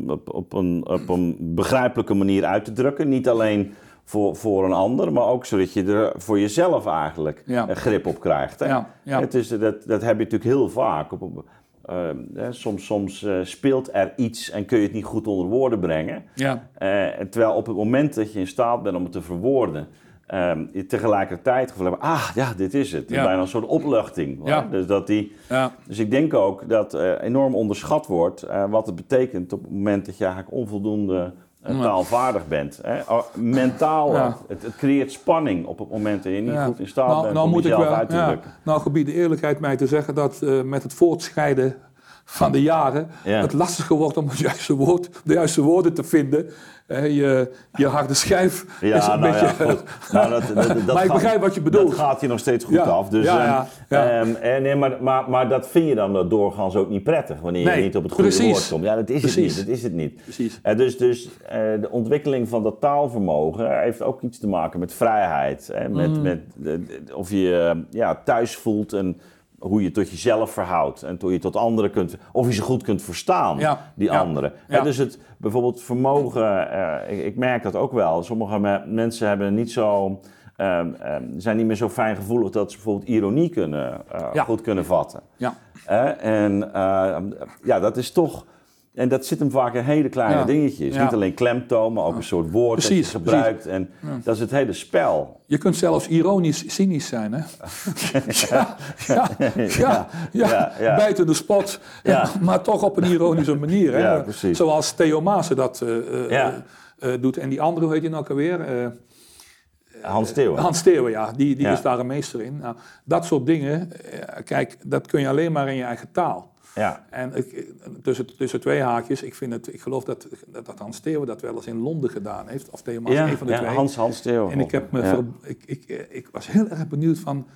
op, op, een, op een begrijpelijke manier uit te drukken. Niet alleen voor, voor een ander, maar ook zodat je er voor jezelf eigenlijk ja. grip op krijgt. Hè? Ja, ja. Het is, dat, dat heb je natuurlijk heel vaak. Op, op, uh, soms soms uh, speelt er iets en kun je het niet goed onder woorden brengen. Ja. Uh, terwijl op het moment dat je in staat bent om het te verwoorden, ehm, je tegelijkertijd het gevoel hebt, ah ja, dit is het. Ja. Bijna een soort opluchting. Ja. Dus, dat die, ja. dus ik denk ook dat enorm onderschat wordt wat het betekent op het moment dat je eigenlijk onvoldoende taalvaardig bent. Hè? Oh, mentaal, het, het, creëert spanning op het moment dat je niet goed in staat nou, bent nou om moet jezelf wel, uit te drukken. Nou gebied de eerlijkheid mij te zeggen dat uh, met het voortschrijden van de jaren het lastiger wordt om het juiste woord, de juiste woorden te vinden. Je, je harde schijf ja, is een nou beetje... Ja, nou, dat, dat, dat maar ik begrijp wat je bedoelt. Dat gaat je nog steeds goed af. Dus, ja, um, en, nee, maar, maar, maar dat vind je dan doorgaans ook niet prettig, wanneer je niet op het goede precies. woord komt. Ja, dat is precies. het niet. Dat is het niet. Precies. Uh, dus dus uh, de ontwikkeling van dat taalvermogen heeft ook iets te maken met vrijheid. Hè, met, mm. met, of je ja, thuis voelt en hoe je tot jezelf verhoudt en hoe je tot anderen kunt, of je ze goed kunt verstaan, die anderen. Ja. dus het bijvoorbeeld vermogen, uh, ik, ik, merk dat ook wel. Sommige mensen hebben niet zo, um, um, zijn niet meer zo fijn gevoelig dat ze bijvoorbeeld ironie kunnen, uh, goed kunnen vatten. Ja. En uh, ja, dat is toch en dat zit hem vaak in hele kleine dingetjes. Niet alleen klemtoon, maar ook een soort woord precies, dat je gebruikt. En dat is het hele spel. Je kunt zelfs ironisch cynisch zijn, hè? ja, ja, ja, bijtende spot, maar toch op een ironische manier. Hè? Zoals Theo Maassen dat uh, uh, doet. En die andere, hoe heet je nou alweer? Hans Steeuwen. Hans Steeuwen, ja. Die, die is daar een meester in. Nou, dat soort dingen, kijk, dat kun je alleen maar in je eigen taal. Ja. En ik, tussen, tussen twee haakjes, ik, vind het, ik geloof dat, dat, Hans Theo dat wel eens in Londen gedaan heeft. Of Theo ja, een van de ja, twee. Hans, Hans Theo. En ik, heb me ik, ik, ik was heel erg benieuwd van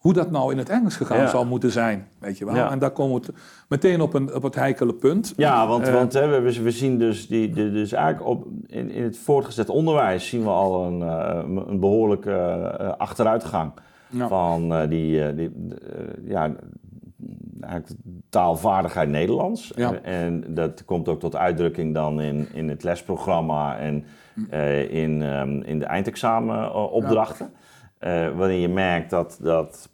hoe dat nou in het Engels gegaan zou moeten zijn. Weet je wel? En daar komen we meteen op, een, op het heikele punt. Ja, want, uh, want hè, we, we zien dus, die, de, dus eigenlijk op, in, in het voortgezet onderwijs zien we al een, uh, een behoorlijke uh, achteruitgang. Van die, die ja, eigenlijk taalvaardigheid Nederlands. En dat komt ook tot uitdrukking dan in, in het lesprogramma en uh, in, um, in de eindexamenopdrachten. Ja. Uh, waarin je merkt dat, dat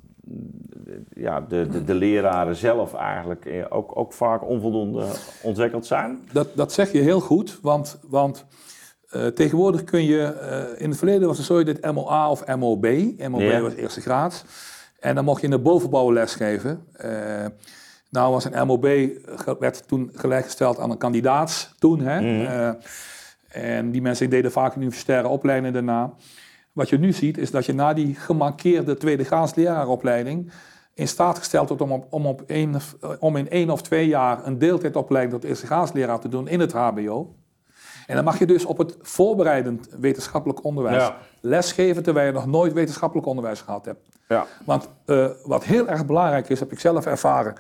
ja, de, de, de, leraren zelf eigenlijk eh, ook, ook vaak onvoldoende ontwikkeld zijn. Dat, dat zeg je heel goed, want, want uh, tegenwoordig kun je, uh, in het verleden was het zo dat MOA of MOB, MOB ja. was eerste graad. En dan mocht je in de bovenbouw lesgeven. Uh, nou was een MOB, werd toen gelijkgesteld aan een kandidaat toen. Hè? Mhm. Eh, en die mensen deden vaak een universitaire opleiding daarna. Wat je nu ziet is dat je na die gemankeerde tweede gaansleraaropleiding in staat gesteld wordt om, op, om, op een, om in één of twee jaar een deeltijdopleiding tot eerste gaansleraar te doen in het HBO. En dan mag je dus op het voorbereidend wetenschappelijk onderwijs lesgeven terwijl je nog nooit wetenschappelijk onderwijs gehad hebt. Ja. Want uh, wat heel erg belangrijk is, heb ik zelf ervaren.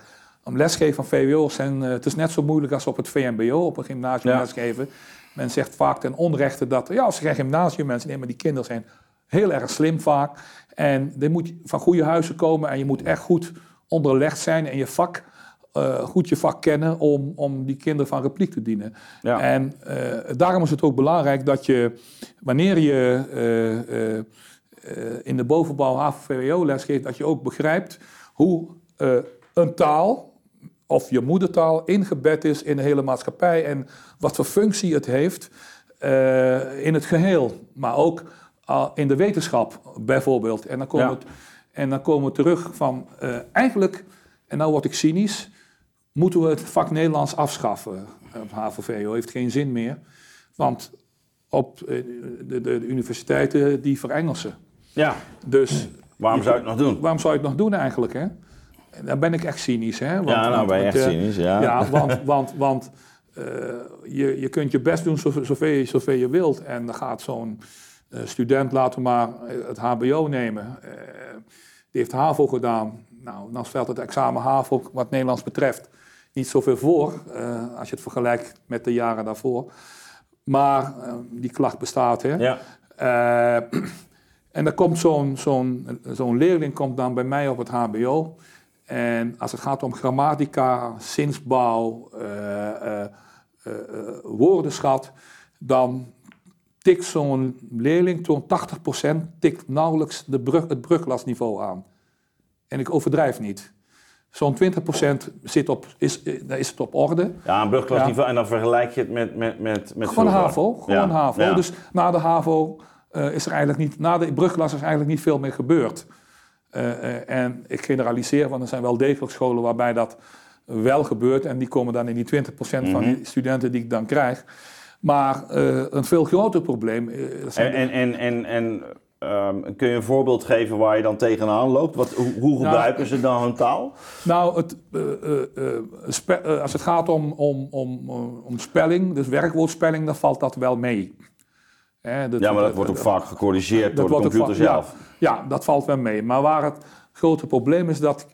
Om lesgeven van VWO zijn, uh, het is net zo moeilijk als op het VMBO, op een gymnasium ja. lesgeven. Men zegt vaak ten onrechte dat, ja, als ze geen gymnasium mensen nemen, die kinderen zijn heel erg slim vaak. En die moet van goede huizen komen en je moet echt goed onderlegd zijn in je vak. Uh, goed je vak kennen om, om die kinderen van repliek te dienen. Ja. En uh, daarom is het ook belangrijk dat je, wanneer je uh, in de bovenbouw HAVO-VWO lesgeeft, dat je ook begrijpt hoe een taal of je moedertaal ingebed is in de hele maatschappij en wat voor functie het heeft in het geheel. Maar ook in de wetenschap bijvoorbeeld. En dan komen, ja. en dan komen we terug van eigenlijk, en nou word ik cynisch, moeten we het vak Nederlands afschaffen op HAVO-VO. Heeft geen zin meer, want op eh, de, de, de universiteiten die verengelsen. Ja, dus... Waarom zou je het nog doen? Waarom zou je het nog doen eigenlijk, hè? Dan ben ik echt cynisch, hè? Want, ja, nou ben je echt eh, cynisch, ja. Ja, want, want, want eh, je, je kunt je best doen zoveel, zoveel, je, zoveel je wilt. En dan gaat zo'n eh, student, laten we maar eh, het HBO nemen. eh, die heeft HAVO gedaan. Nou, dan stelt het examen HAVO wat Nederlands betreft niet zoveel voor. eh, als je het vergelijkt met de jaren daarvoor. Maar eh, die klacht bestaat, hè. Ja. Eh, en dan komt zo'n zo'n zo'n leerling komt dan bij mij op het HBO. En als het gaat om grammatica, zinsbouw, woordenschat, dan tikt zo'n leerling, zo'n 80% tikt nauwelijks de brug, het bruglasniveau aan. En ik overdrijf niet. Zo'n 20% zit op, is, eh, daar is het op orde. Ja, een brugklasniveau. En dan vergelijk je het met, met, met, met Gewoon vroeger. HAVO, gewoon HAVO. Dus na de HAVO eh, is er eigenlijk niet, na de brugklas is eigenlijk niet veel meer gebeurd. Eh, en ik generaliseer, want er zijn wel degelijk scholen waarbij dat wel gebeurt. En die komen dan in die 20% van Mhm. die studenten die ik dan krijg. Maar een veel groter probleem. En, en, en, en, ehm, kun je een voorbeeld geven waar je dan tegenaan loopt? Wat, hoe, hoe Nou, gebruiken ze dan hun taal? Nou, het, eh, eh, eh, spe- als het gaat om, om, om, om spelling, dus werkwoordspelling, dan valt dat wel mee. Hè, dat- Ja, maar dat wordt ook vaak gecorrigeerd door de computer zelf. Ja, ja, dat valt wel mee. Maar waar het grote probleem is dat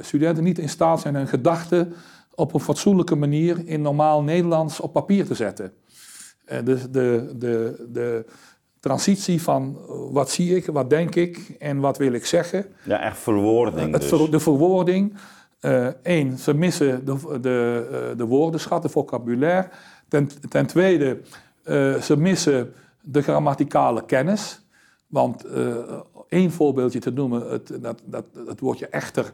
studenten niet in staat zijn hun gedachten op een fatsoenlijke manier in normaal Nederlands op papier te zetten. Dus de, de, de transitie van eh, wat zie ik, wat denk ik en wat wil ik zeggen. Ja, echt verwoording Het dus. de verwoording. Eén, ze missen de, de, eh, de woordenschat, de vocabulaire. Ten, ten tweede, eh, ze missen de grammaticale kennis. Want eh, één voorbeeldje te noemen, het, dat, dat, het woordje echter.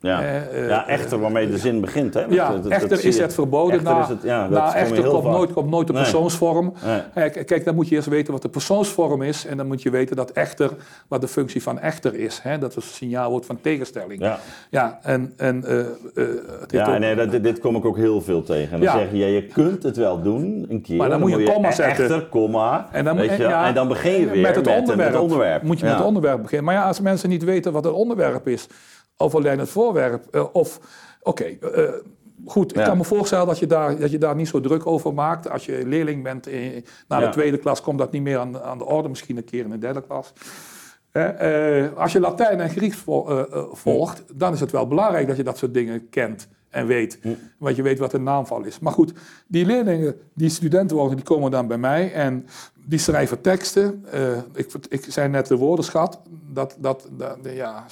Ja. eh, eh, ja, echter waarmee de zin begint. Hè? Ja, Dat- echter is het verboden. Echter na is het- ja, dat na echter komt vaak. nooit, komt nooit de Nee. persoonsvorm. Nee. Eh, Kijk, dan moet je eerst weten wat de persoonsvorm is. En dan moet je weten dat echter, wat de functie van echter is. Hè? Dat is een signaalwoord van tegenstelling. Ja, Ja, en, en eh, eh, ja ook- nee, dat, dit, kom ik ook heel veel tegen. En dan Ja. zeg je, ja, je kunt het wel doen een keer. Maar dan moet je een komma zetten. Echter, komma. En dan, weet je, en dan begin je weer met het onderwerp. het onderwerp. Moet je met het onderwerp beginnen. Maar ja, als mensen niet weten wat het onderwerp is, of alleen het voorwerp, eh, of oké, eh, goed, ik Ja. kan me voorstellen dat je, daar, dat je daar niet zo druk over maakt. Als je leerling bent in, na Ja. de tweede klas, komt dat niet meer aan, aan de orde, misschien een keer in de derde klas. Eh, als je Latijn en Grieks vo- volgt, dan is het wel belangrijk dat je dat soort dingen kent en weet. Want je weet wat een naamval is. Maar goed, die leerlingen, die studenten worden, die komen dan bij mij en die schrijven teksten. Ik, ik zei net de woordenschat, dat, dat, dat ja,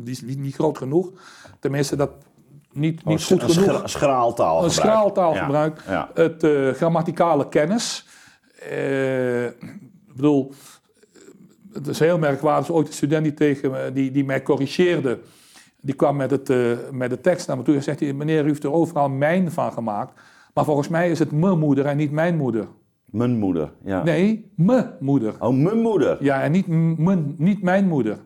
die is niet, niet groot genoeg. Tenminste, dat niet, niet Oh, goed een genoeg. schra- schraaltaal Een schraaltaalgebruik. Ja. Het eh, grammaticale kennis. Eh, ik bedoel, het is heel merkwaardig. Ooit een student die, tegen me, die, die mij corrigeerde. Die kwam met, het, eh, met de tekst naar me toe en zegt hij... meneer, u heeft er overal mijn van gemaakt. Maar volgens mij is het mijn moeder en niet mijn moeder. Mijn moeder, ja. Nee, me moeder. Oh, mijn moeder. Ja, en niet, mijn, niet mijn moeder.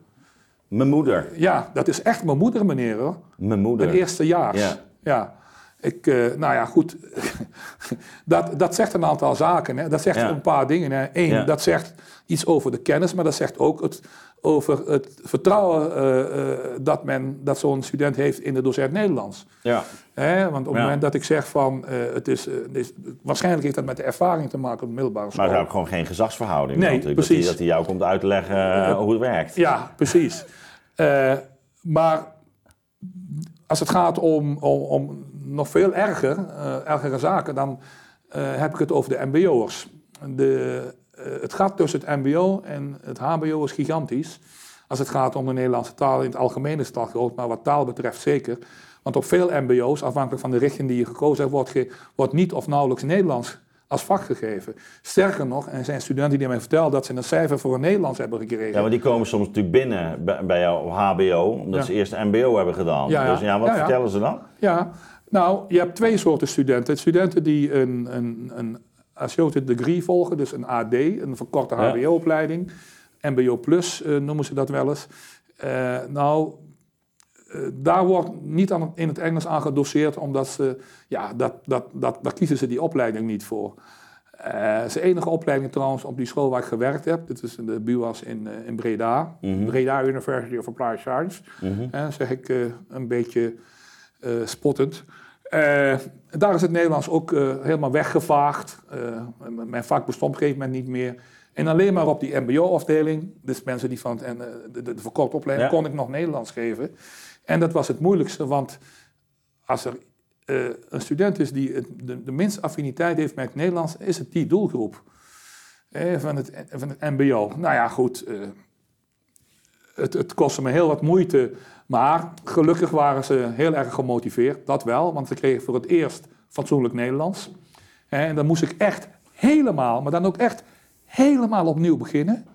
Mijn moeder. Ja, dat is echt mijn moeder, meneer. Hoor. Mijn moeder. Mijn eerstejaars. Ja. Ja. Ik, eh, nou ja, goed. dat, dat zegt een aantal zaken. Hè. Dat zegt Ja. een paar dingen. Hè. Eén, Ja. dat zegt iets over de kennis, maar dat zegt ook het, over het vertrouwen eh, eh, dat, men, dat zo'n student heeft in de docent Nederlands. Ja. Hè? Want op het Ja. moment dat ik zeg van, eh, het is, het is, waarschijnlijk heeft dat met de ervaring te maken op de middelbare school. Maar er is ook gewoon geen gezagsverhouding. Nee, natuurlijk. precies. Dat hij, jou komt uitleggen hoe het werkt. Ja, precies. Maar als het gaat om, om, om nog veel erger, ergere zaken, dan heb ik het over de mbo'ers. De, het gat tussen het mbo en het hbo is gigantisch. Als het gaat om de Nederlandse taal, in het algemeen is het al groot, maar wat taal betreft zeker. Want op veel mbo's, afhankelijk van de richting die je gekozen hebt, wordt, ge- wordt niet of nauwelijks Nederlands als vak gegeven. Sterker nog, er zijn studenten die mij vertellen dat ze een cijfer voor een Nederlands hebben gekregen. Ja, maar die komen soms natuurlijk binnen bij, jou op HBO, omdat Ja. ze eerst MBO hebben gedaan. Ja, ja. Dus ja, wat vertellen ze dan? Ja, nou, je hebt twee soorten studenten. Studenten die een, een, een associate degree volgen, dus een AD, een verkorte Ja. HBO-opleiding. MBO Plus eh, noemen ze dat wel eens. Eh, nou, eh, daar wordt niet aan, in het Engels aan gedoseerd, omdat ze, ja, dat, dat, dat, daar kiezen ze die opleiding niet voor. De enige opleiding trouwens op die school waar ik gewerkt heb. Dit is de BUAS in, in Breda. Mhm. Breda University of Applied Science. Mhm. zeg ik een beetje spottend. Daar is het Nederlands ook helemaal weggevaagd. mijn vak bestond op een gegeven moment niet meer. En alleen maar op die mbo-afdeling, dus mensen die van het, en, de, de, verkorte opleiding, Ja. kon ik nog Nederlands geven. En dat was het moeilijkste, want als er eh, een student is die het, de, de minste affiniteit heeft met het Nederlands, is het die doelgroep eh, van, het, van het MBO. Nou ja, goed. eh, het, het kostte me heel wat moeite, maar gelukkig waren ze heel erg gemotiveerd. Dat wel, want ze kregen voor het eerst fatsoenlijk Nederlands. En dan moest ik echt helemaal, maar dan ook echt helemaal opnieuw beginnen.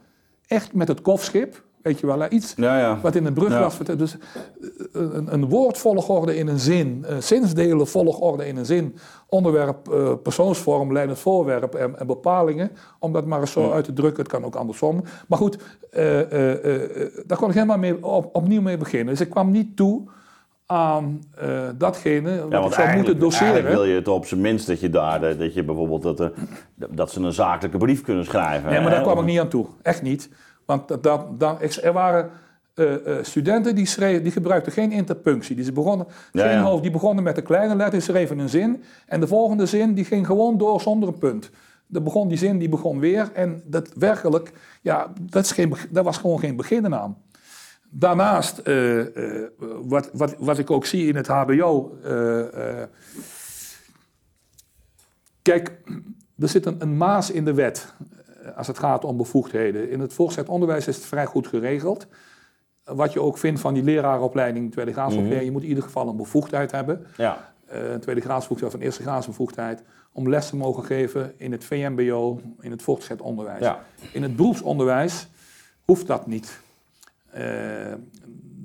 Echt met het kofschip, weet je wel, iets Ja, ja. wat in een brug was. Dus eh, een, een woordvolgorde in een zin, eh, zinsdelen volgorde in een zin, onderwerp, eh, persoonsvorm, leidend voorwerp en, en bepalingen. Om dat maar eens zo uit te drukken. Het kan ook andersom. Maar goed, eh, eh, eh, eh, daar kon ik helemaal mee, op, opnieuw mee beginnen. Dus ik kwam niet toe aan eh, datgene wat Ja, ik zou moeten doseren. eigenlijk wil je het op zijn minst dat je daar, eh, dat je bijvoorbeeld dat, er- dat ze een zakelijke brief kunnen schrijven. Nee, maar daar kwam ik niet aan toe. Echt niet. Want dat, dat, dat- er waren eh, eh, studenten die, schreven, die gebruikten geen interpunctie. Die, ze begonnen, Ja, geen ja. hoofd, die begonnen met de kleine letter, die schreven een zin. En de volgende zin die ging gewoon door zonder een punt. Dan begon die zin, die begon weer. En dat werkelijk, ja, dat, is geen, beg- daar was gewoon geen beginnen aan. Daarnaast, eh, wat, wat, wat ik ook zie in het HBO. kijk, er zit een, een maas in de wet als het gaat om bevoegdheden. In het voortgezet onderwijs is het vrij goed geregeld. Wat je ook vindt van die leraaropleiding, tweede graadsopleiding, je moet in ieder geval een bevoegdheid hebben. Ja, Eh, een tweede graadsbevoegdheid of een eerste graadsbevoegdheid. Om les te mogen geven in het VMBO, in het voortgezet onderwijs. ja. In het beroepsonderwijs hoeft dat niet. Eh,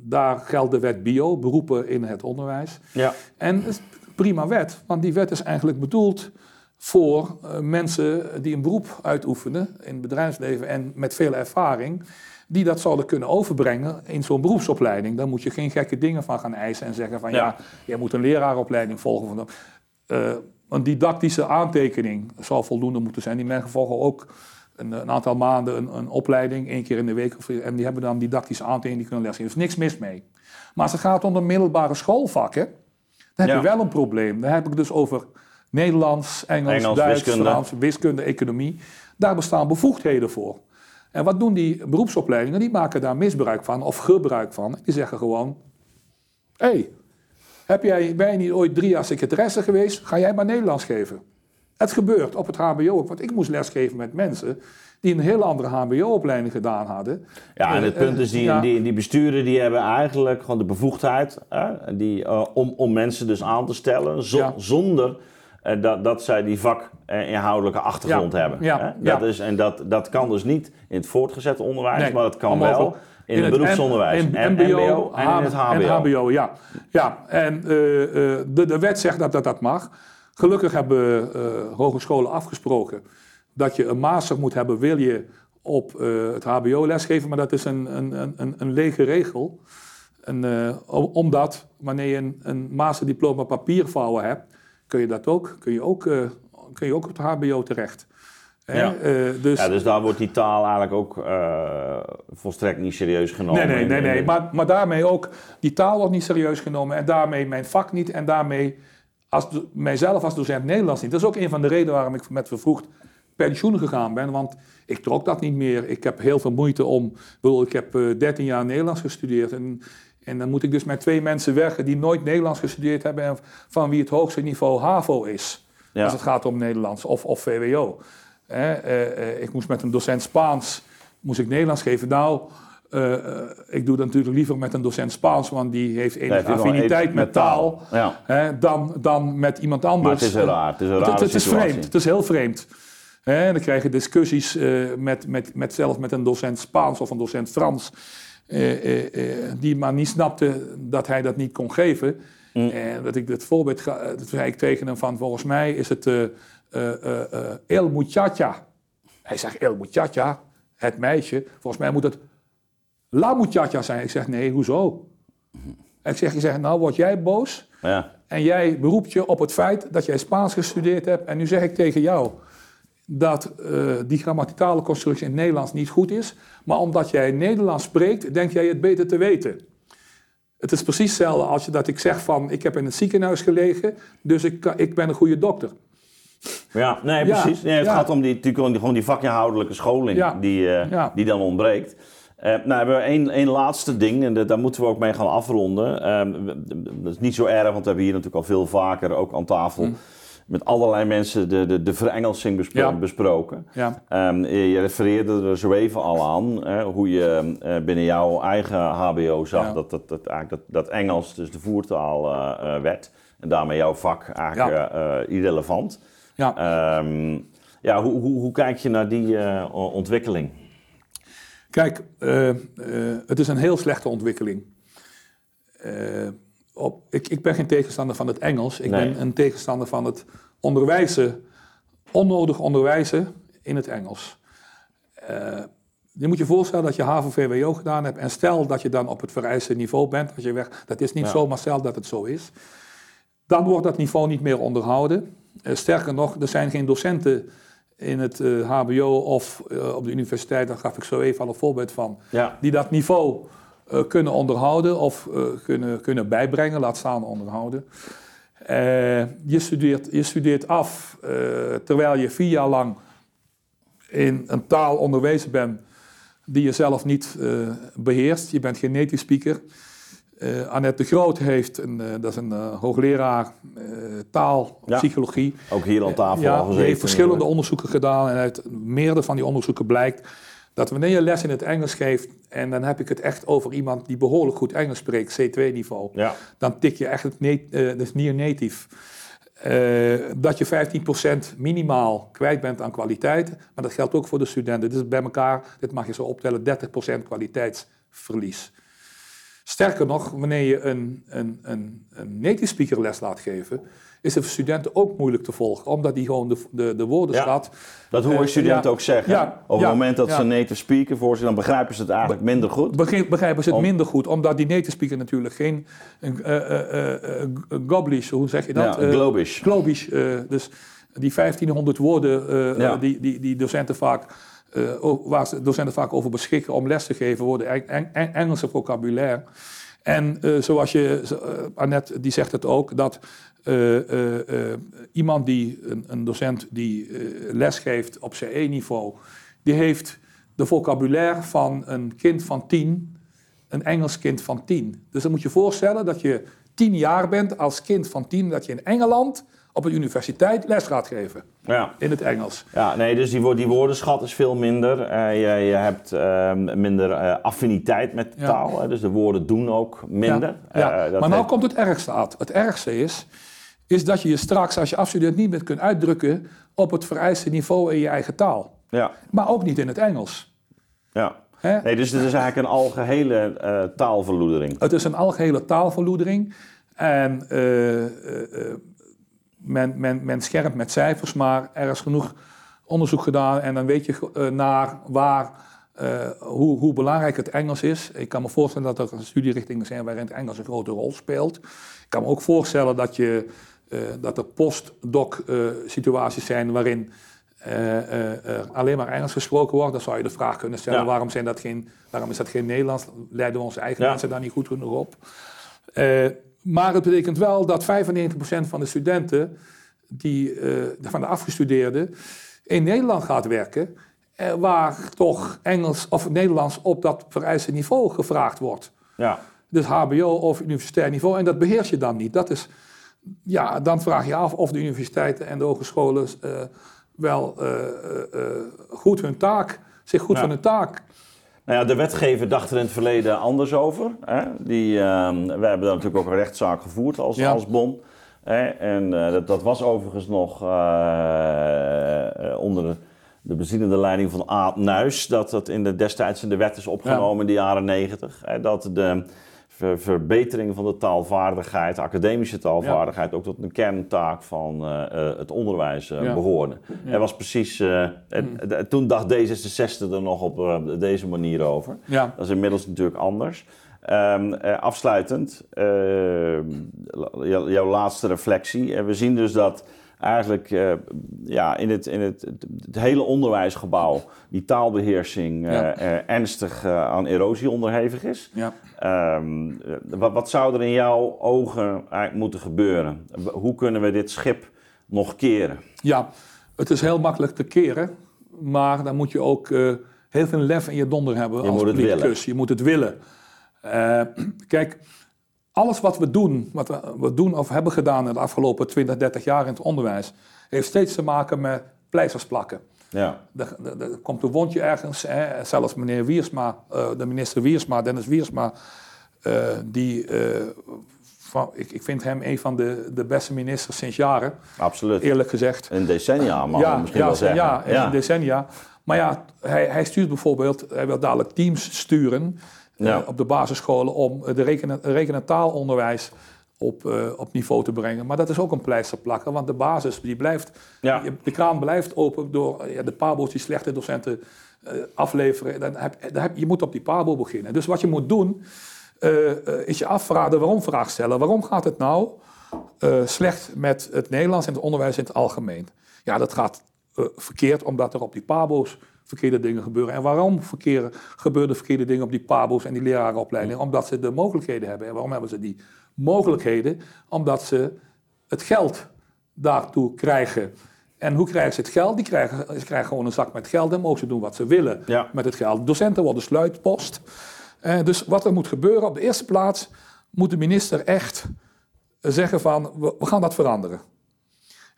daar geldt de wet bio, beroepen in het onderwijs. ja. En dat is prima wet, want die wet is eigenlijk bedoeld voor eh, mensen die een beroep uitoefenen in het bedrijfsleven en met veel ervaring, die dat zouden kunnen overbrengen in zo'n beroepsopleiding. Dan moet je geen gekke dingen van gaan eisen en zeggen van ja, Ja. jij moet een leraaropleiding volgen. Van, eh, een didactische aantekening zou voldoende moeten zijn. Die mensen volgen ook een, een aantal maanden een, een opleiding, één keer in de week. Of, en die hebben dan didactische aantekeningen, die kunnen lesgeven. Er is niks mis mee. Maar als het gaat om de middelbare schoolvakken, dan heb Ja. je wel een probleem. Dan heb ik dus over Nederlands, Engels, Engels, Duits, wiskunde. Frans, wiskunde, economie. Daar bestaan bevoegdheden voor. En wat doen die beroepsopleidingen? Die maken daar misbruik van of gebruik van. Die zeggen gewoon: hé, hey, heb jij, ben je niet ooit drie jaar secretaresse geweest? Ga jij maar Nederlands geven. Het gebeurt op het HBO ook. Want ik moest lesgeven met mensen die een heel andere HBO-opleiding gedaan hadden. Ja, en Eh, het punt is, die, ja. die, die besturen die hebben eigenlijk gewoon de bevoegdheid hè, die, eh, om, om mensen dus aan te stellen zo- Ja. zonder eh, dat, dat zij die vakinhoudelijke achtergrond Ja, hebben. ja, hè. Dat is, en dat, dat kan dus niet in het voortgezet onderwijs, Nee, maar dat kan onmogelijk. wel in, het beroepsonderwijs. In, en MBO, en in het HBO. En HBO, ja. ja en eh, eh, de, de wet zegt dat, dat dat mag. Gelukkig hebben eh, hogescholen afgesproken dat je een master moet hebben, wil je op eh, het HBO lesgeven. Maar dat is een, een, een, een lege regel. En, eh, om- omdat wanneer je een, een masterdiploma papiervouwen hebt, kun je dat ook, kun je ook, eh, kun je ook op het HBO terecht. Hè? Ja. Eh, dus, Ja, dus daar wordt die taal eigenlijk ook eh, volstrekt niet serieus genomen. Nee, nee, nee, nee. Maar, maar daarmee ook, die taal wordt niet serieus genomen en daarmee mijn vak niet en daarmee als, mijzelf als docent Nederlands niet. Dat is ook een van de redenen waarom ik met vervroegd pensioen gegaan ben, want ik trok dat niet meer. Ik heb heel veel moeite om, ik bedoel, ik heb eh, 13 jaar Nederlands gestudeerd en, en dan moet ik dus met twee mensen werken die nooit Nederlands gestudeerd hebben en van wie het hoogste niveau HAVO is. Ja. Als het gaat om Nederlands of, of VWO. Hè, eh, eh, ik moest met een docent Spaans moest ik Nederlands geven. Nou, eh, ik doe dat natuurlijk liever met een docent Spaans, want die heeft enige affiniteit met met taal. Ja. hè, dan, dan met iemand anders. Maar het is heel raar. Het is een Het- het, is vreemd. Het is heel vreemd. Hè, dan krijg je discussies eh, met, met, met zelfs met een docent Spaans of een docent Frans. Eh, eh, eh, die maar niet snapte dat hij dat niet kon geven. Mm. En dat ik het voorbeeld ga, dat zei ik tegen hem van volgens mij is het El Muchacha. Hij zegt El Muchacha, het meisje. Volgens mij moet het La Muchacha zijn. Ik zeg nee, hoezo? Ik zeg, je zegt nou word jij boos Ja. en jij beroept je op het feit dat jij Spaans gestudeerd hebt. En nu zeg ik tegen jou, dat eh, die grammaticale constructie in het Nederlands niet goed is, maar omdat jij Nederlands spreekt, denk jij het beter te weten. Het is precies hetzelfde als je, dat ik zeg van, ik heb in het ziekenhuis gelegen, dus ik, ik ben een goede dokter. Ja, nee, precies. Nee, het ja. gaat om die, natuurlijk gewoon die vakinhoudelijke scholing Ja, die, eh, ja. die dan ontbreekt. Eh, nou hebben we één, één laatste ding en daar moeten we ook mee gaan afronden. Ehm, dat is niet zo erg, want we hebben hier natuurlijk al veel vaker, ook aan tafel, Hm. Met allerlei mensen de, de, de verengelsing bespro- Ja. besproken. Ja. Ehm, je refereerde er zo even al aan, hè, hoe je eh, binnen jouw eigen HBO zag Ja. dat, dat, dat, eigenlijk dat, dat Engels dus de voertaal eh, eh, werd. En daarmee jouw vak eigenlijk irrelevant. Ja. Ehm, ja, hoe, hoe, hoe kijk je naar die ontwikkeling? Kijk, het is een heel slechte ontwikkeling. Op, ik, ik ben geen tegenstander van het Engels. Ik Nee. ben een tegenstander van het onderwijzen, onnodig onderwijzen in het Engels. Eh, je moet je voorstellen dat je HAVO-VWO gedaan hebt en stel dat je dan op het vereiste niveau bent. Als je weg, dat is niet Ja. zomaar stel dat het zo is. Dan wordt dat niveau niet meer onderhouden. Eh, sterker nog, er zijn geen docenten in het eh, HBO of op de universiteit, daar gaf ik zo even al een voorbeeld van, Ja, die dat niveau kunnen onderhouden of eh, kunnen, kunnen bijbrengen, laat staan onderhouden. Eh, je, studeert, je studeert af eh, terwijl je vier jaar lang in een taal onderwezen bent die je zelf niet eh, beheerst. Je bent geen native speaker. Eh, Annette de Groot heeft, een, eh, dat is een eh, hoogleraar eh, taal, Ja. psychologie. ook hier aan tafel al Ja, die gezeten. heeft verschillende onderzoeken gedaan en uit meerdere van die onderzoeken blijkt dat wanneer je les in het Engels geeft, en dan heb ik het echt over iemand die behoorlijk goed Engels spreekt, C2-niveau, Ja, dan tik je echt het nat- eh, dus near native. Eh, dat je 15% minimaal kwijt bent aan kwaliteit, maar dat geldt ook voor de studenten. Dus bij elkaar, dit mag je zo optellen, 30% kwaliteitsverlies. Sterker nog, wanneer je een, een, een, een native speaker les laat geven, is het voor studenten ook moeilijk te volgen, omdat die gewoon de, de, de woordenschat... dat hoor je Eh, studenten ja. ook zeggen. Ja, Op het moment dat ze native speaker voor zich, dan begrijpen ze het eigenlijk minder goed. Begrijp- begrijpen ze het Om- minder goed, omdat die native speaker natuurlijk geen een, eh, goblish, hoe zeg je dat? Globish. Globish, dus die 1500 woorden die, die, die docenten vaak, o- waar ze- docenten vaak over beschikken om les te geven, worden Eng- Eng- Eng- Engelse vocabulaire. En zoals je, eh, Annette die zegt het ook, dat iemand die, een, een docent die eh, les geeft op CE-niveau, die heeft de vocabulaire van een kind van tien, een Engels kind van tien. Dus dan moet je voorstellen dat je tien jaar bent als kind van tien, dat je in Engeland op een universiteit les gaat geven Ja. in het Engels. Ja, nee, dus die, die woordenschat is veel minder. Eh, je, je hebt ehm, minder eh, affiniteit met de Ja. taal. Hè, dus de woorden doen ook minder. Ja. Eh, dat maar nou komt het ergste uit. Het ergste is, is dat je je straks als je afstudeert niet meer kunt uitdrukken op het vereiste niveau in je eigen taal. ja, Maar ook niet in het Engels. ja. Hè? Nee, dus het is eigenlijk een algehele eh taalverloedering. Het is een algehele taalverloedering. En men, men, men scherpt met cijfers, maar er is genoeg onderzoek gedaan. En dan weet je eh, naar waar, eh, hoe, hoe belangrijk het Engels is. Ik kan me voorstellen dat er studierrichtingen zijn waarin het Engels een grote rol speelt. Ik kan me ook voorstellen dat, je, eh, dat er postdoc eh, situaties zijn waarin er alleen maar Engels gesproken wordt. Dan zou je de vraag kunnen stellen, Ja. waarom, zijn dat geen, waarom is dat geen Nederlands? Leiden we onze eigen Ja. mensen daar niet goed genoeg op? Maar het betekent wel dat 95% van de studenten, die, eh, van de afgestudeerden, in Nederland gaat werken, eh, waar toch Engels of Nederlands op dat vereiste niveau gevraagd wordt. Ja, Dus HBO of universitair niveau, en dat beheers je dan niet. Dat is, ja, dan vraag je af of de universiteiten en de hogescholen eh, wel goed hun taak, zich goed Ja. van hun taak Nou ja, de wetgever dacht er in het verleden anders over. Hè? Die, ehm, we hebben daar natuurlijk ook een rechtszaak gevoerd als, Ja. als bon. Hè? En eh, dat, dat was overigens nog eh, eh, onder de, de bezielende leiding van Aad Nuis. Dat dat in de, destijds in de wet is opgenomen in de jaren negentig. Dat de ver- verbetering van de taalvaardigheid, de academische taalvaardigheid, ook tot een kerntaak van eh, eh, het onderwijs eh, Ja. behoorde. Er was precies, eh, toen dacht D66 er nog op deze manier over. Dat is inmiddels natuurlijk anders. Ehm, eh, afsluitend, ehm, jou- jouw laatste reflectie. Eh, we zien dus dat eigenlijk eh, ja, in, het, in het, het, hele onderwijsgebouw die taalbeheersing eh, Ja. ernstig eh, aan erosie onderhevig is. Ja. Ehm, eh, wat, wat zou er in jouw ogen eigenlijk moeten gebeuren? Hoe kunnen we dit schip nog keren? Ja, het is heel makkelijk te keren, maar dan moet je ook heel veel lef in je donder hebben Je als moet het politicus. willen. Je moet het willen. Kijk, alles wat we doen, wat we, doen of hebben gedaan in de afgelopen 20, 30 jaar in het onderwijs, heeft steeds te maken met pleisters plakken. Ja, Er, er- er komt een wondje ergens. Hè. Zelfs meneer Wiersma, eh, de minister Wiersma, Dennis Wiersma, eh, die, eh, van, ik, ik vind hem een van de, de beste ministers sinds jaren, absoluut. eerlijk gezegd. Een decennia mag misschien ja, wel zeggen. Ja, in decennia. Maar ja, hij, hij stuurt bijvoorbeeld, hij wil dadelijk teams sturen Ja. op de basisscholen om de rekenen, reken- en taalonderwijs op, eh, op niveau te brengen. Maar dat is ook een pleister plakken, want de basis die blijft, Ja. de kraan blijft open door eh, ja, de pabo's die slechte docenten eh, afleveren. Dan heb, dan heb, je moet op die pabo beginnen. Dus wat je moet doen, eh, eh, is je afvragen, waarom vraag stellen. Waarom gaat het nou eh, slecht met het Nederlands en het onderwijs in het algemeen? Ja, dat gaat eh, verkeerd omdat er op die pabo's verkeerde dingen gebeuren. En waarom verkeer, gebeuren verkeerde dingen op die pabo's en die lerarenopleidingen? Omdat ze de mogelijkheden hebben. En waarom hebben ze die mogelijkheden? Omdat ze het geld daartoe krijgen. En hoe krijgen ze het geld? Die krijgen, ze krijgen gewoon een zak met geld en mogen ze doen wat ze willen Ja. met het geld. Docenten worden sluitpost. Eh, dus wat er moet gebeuren, op de eerste plaats moet de minister echt zeggen van, we, we gaan dat veranderen.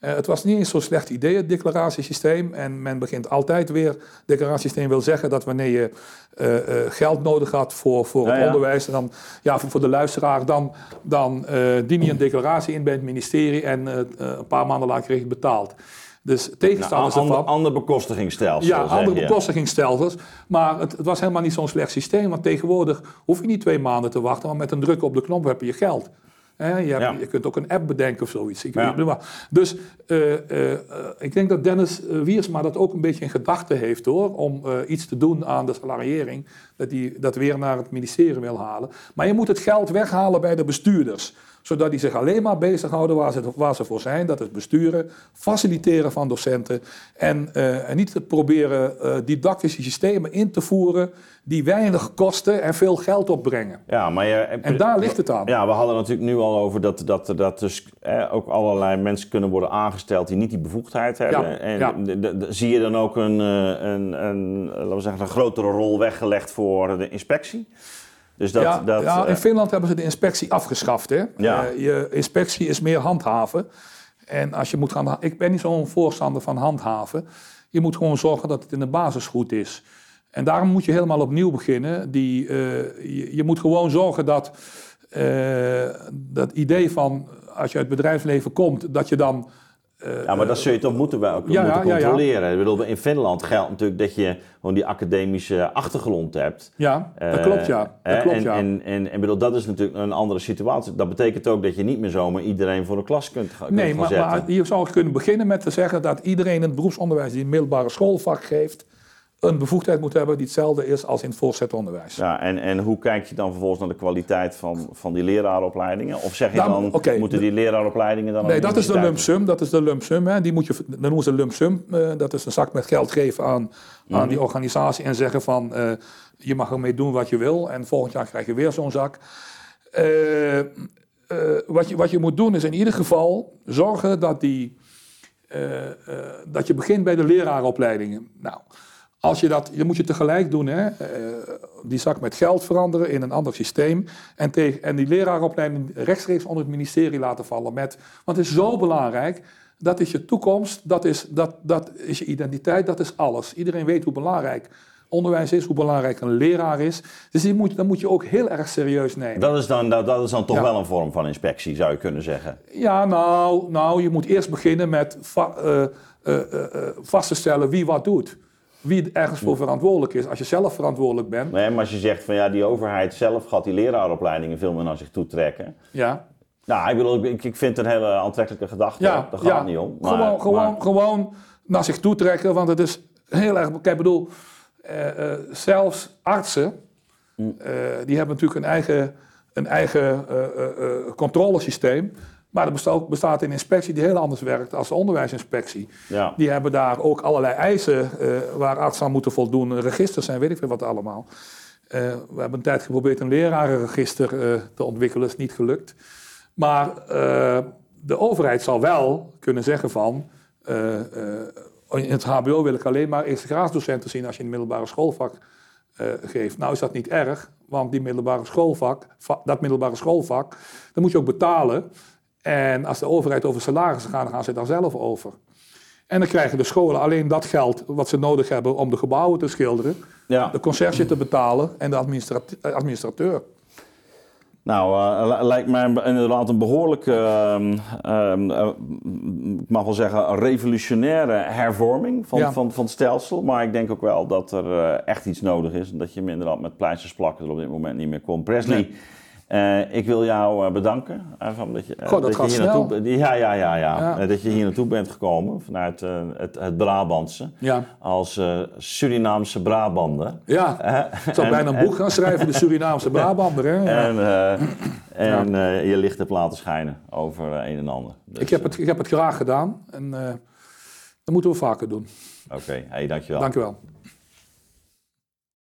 Eh, het was niet eens zo'n slecht idee, het declaratiesysteem. En men begint altijd weer, het declaratiesysteem wil zeggen dat wanneer je eh, eh, geld nodig had voor, voor Ja, het ja. onderwijs, en dan, ja, voor, voor de luisteraar, dan, dan dien je een declaratie in bij het ministerie en een paar maanden later kreeg je het betaald. Dus Nou, tegenstanders ander, ervan... ander bekostigingsstelsel, Ja, andere je. bekostigingsstelsels. Maar het, het was helemaal niet zo'n slecht systeem. Want tegenwoordig hoef je niet twee maanden te wachten. Maar met een druk op de knop heb je je geld. Hè, je, hebt- Ja. je kunt ook een app bedenken of zoiets. Ik, Ja. bedoel maar. Dus eh, eh, ik denk dat Dennis eh, Wiersma dat ook een beetje in gedachten heeft hoor. Om iets te doen aan de salariering. Dat hij dat weer naar het ministerie wil halen. Maar je moet het geld weghalen bij de bestuurders zodat die zich alleen maar bezighouden waar ze, waar ze voor zijn. Dat is besturen, faciliteren van docenten. En, eh, en niet te proberen eh, didactische systemen in te voeren die weinig kosten en veel geld opbrengen. Ja, maar je, En daar ligt het aan. Ja, we hadden natuurlijk nu al over dat, dat, dat dus eh, ook allerlei mensen kunnen worden aangesteld die niet die bevoegdheid hebben. Ja, en ja. zie je dan ook een, eh, een, een, laten we zeggen, een grotere rol weggelegd voor de inspectie? Dus dat, ja, dat, ja, in eh, Finland hebben ze de inspectie afgeschaft. Hè? Ja. Eh, je inspectie is meer handhaven. En als je moet gaan, ik ben niet zo'n voorstander van handhaven. Je moet gewoon zorgen dat het in de basis goed is. En daarom moet je helemaal opnieuw beginnen. Die, eh, je, je moet gewoon zorgen dat eh, dat idee van als je uit het bedrijfsleven komt, dat je dan. Eh, ja, maar dat zul je toch moeten, wel, ja, moeten ja, ja. controleren. Ik bedoel, in Finland geldt natuurlijk dat je gewoon die academische achtergrond hebt. ja, dat Eh, klopt ja. Dat klopt, en, ja. en, en, en bedoel, dat is natuurlijk een andere situatie. Dat betekent ook dat je niet meer zomaar iedereen voor een klas kunt, Nee, gaan maar, zetten. maar je zou kunnen beginnen met te zeggen dat iedereen in het beroepsonderwijs die een middelbare schoolvak geeft, een bevoegdheid moet hebben die hetzelfde is als in het voortgezet onderwijs. Ja, en, en hoe kijk je dan vervolgens naar de kwaliteit van, van die leraaropleidingen? Of zeg je Nou, dan, moeten die leraaropleidingen dan Nee, dat is de lump sum. Dat is de lump sum. Hè. Die moet je, dat noemen ze lump sum. Eh, dat is een zak met geld geven aan, aan die organisatie en zeggen van eh, je mag ermee doen wat je wil en volgend jaar krijg je weer zo'n zak. Eh, wat, je, wat je moet doen is in ieder geval zorgen dat, die, dat je begint bij de leraaropleidingen. Nou, als je dat, je moet je tegelijk doen, hè, eh, die zak met geld veranderen in een ander systeem. En, tegen, en die leraaropleiding rechtstreeks onder het ministerie laten vallen. Met, want het is zo belangrijk, dat is je toekomst, dat is, dat, dat is je identiteit, dat is alles. Iedereen weet hoe belangrijk onderwijs is, hoe belangrijk een leraar is. Dus die moet, dat moet je ook heel erg serieus nemen. Dat is dan, dat, dat is dan toch Ja. wel een vorm van inspectie, zou je kunnen zeggen. Ja, nou, nou, je moet eerst beginnen met va- eh, eh, vast te stellen wie wat doet. Wie ergens voor verantwoordelijk is. Als je zelf verantwoordelijk bent, Nee, maar als je zegt van ja, die overheid zelf gaat die leraaropleidingen veel meer naar zich toe trekken. ja. Nou, ik bedoel, ik, ik vind het een hele aantrekkelijke gedachte. Ja, Daar gaat ja. het niet om. Maar- gewoon, gewoon, maar- gewoon naar zich toe trekken, want het is heel erg. Kijk, ik bedoel, eh, eh, zelfs artsen, Hm. eh, die hebben natuurlijk een eigen, een eigen controlesysteem. Maar er bestaat, bestaat een inspectie die heel anders werkt als de onderwijsinspectie. Ja. Die hebben daar ook allerlei eisen eh, waar artsen aan moeten voldoen. Registers en weet ik veel wat allemaal. Eh, we hebben een tijd geprobeerd een lerarenregister eh, te ontwikkelen. is niet gelukt. Maar de overheid zal wel kunnen zeggen van... in het hbo wil ik alleen maar eerste graadsdocenten zien als je een middelbare schoolvak geeft. Nou is dat niet erg, want die middelbare schoolvak, va- dat middelbare schoolvak, dat moet je ook betalen. En als de overheid over salarissen gaat, dan gaan ze daar zelf over. En dan krijgen de scholen alleen dat geld wat ze nodig hebben om de gebouwen te schilderen, Ja. de conciërge te betalen en de eh, administrateur. Nou, li- lijkt mij inderdaad een behoorlijke, ehm, ehm, eh, ik mag wel zeggen, revolutionaire hervorming van, Ja. van, van het stelsel. Maar ik denk ook wel dat er echt iets nodig is. En dat je inderdaad met pleisters plakken er op dit moment niet meer komt. Presley, Nee. Eh, ik wil jou eh, bedanken. eh, van dat je, Goh, dat je gaat hier naartoe, ja, ja, ja, ja. Ja. Dat je hier naartoe bent gekomen vanuit het, het Brabantse. Ja, Als Surinaamse Brabander. ja. Ik zou bijna een boek gaan schrijven, de Surinaamse Brabander. Hè? Ja. En, en je licht hebt laten schijnen over een en ander. Dus, ik, heb het, ik heb het graag gedaan en dat moeten we vaker doen. Oké, hey, dankjewel. Dank u wel.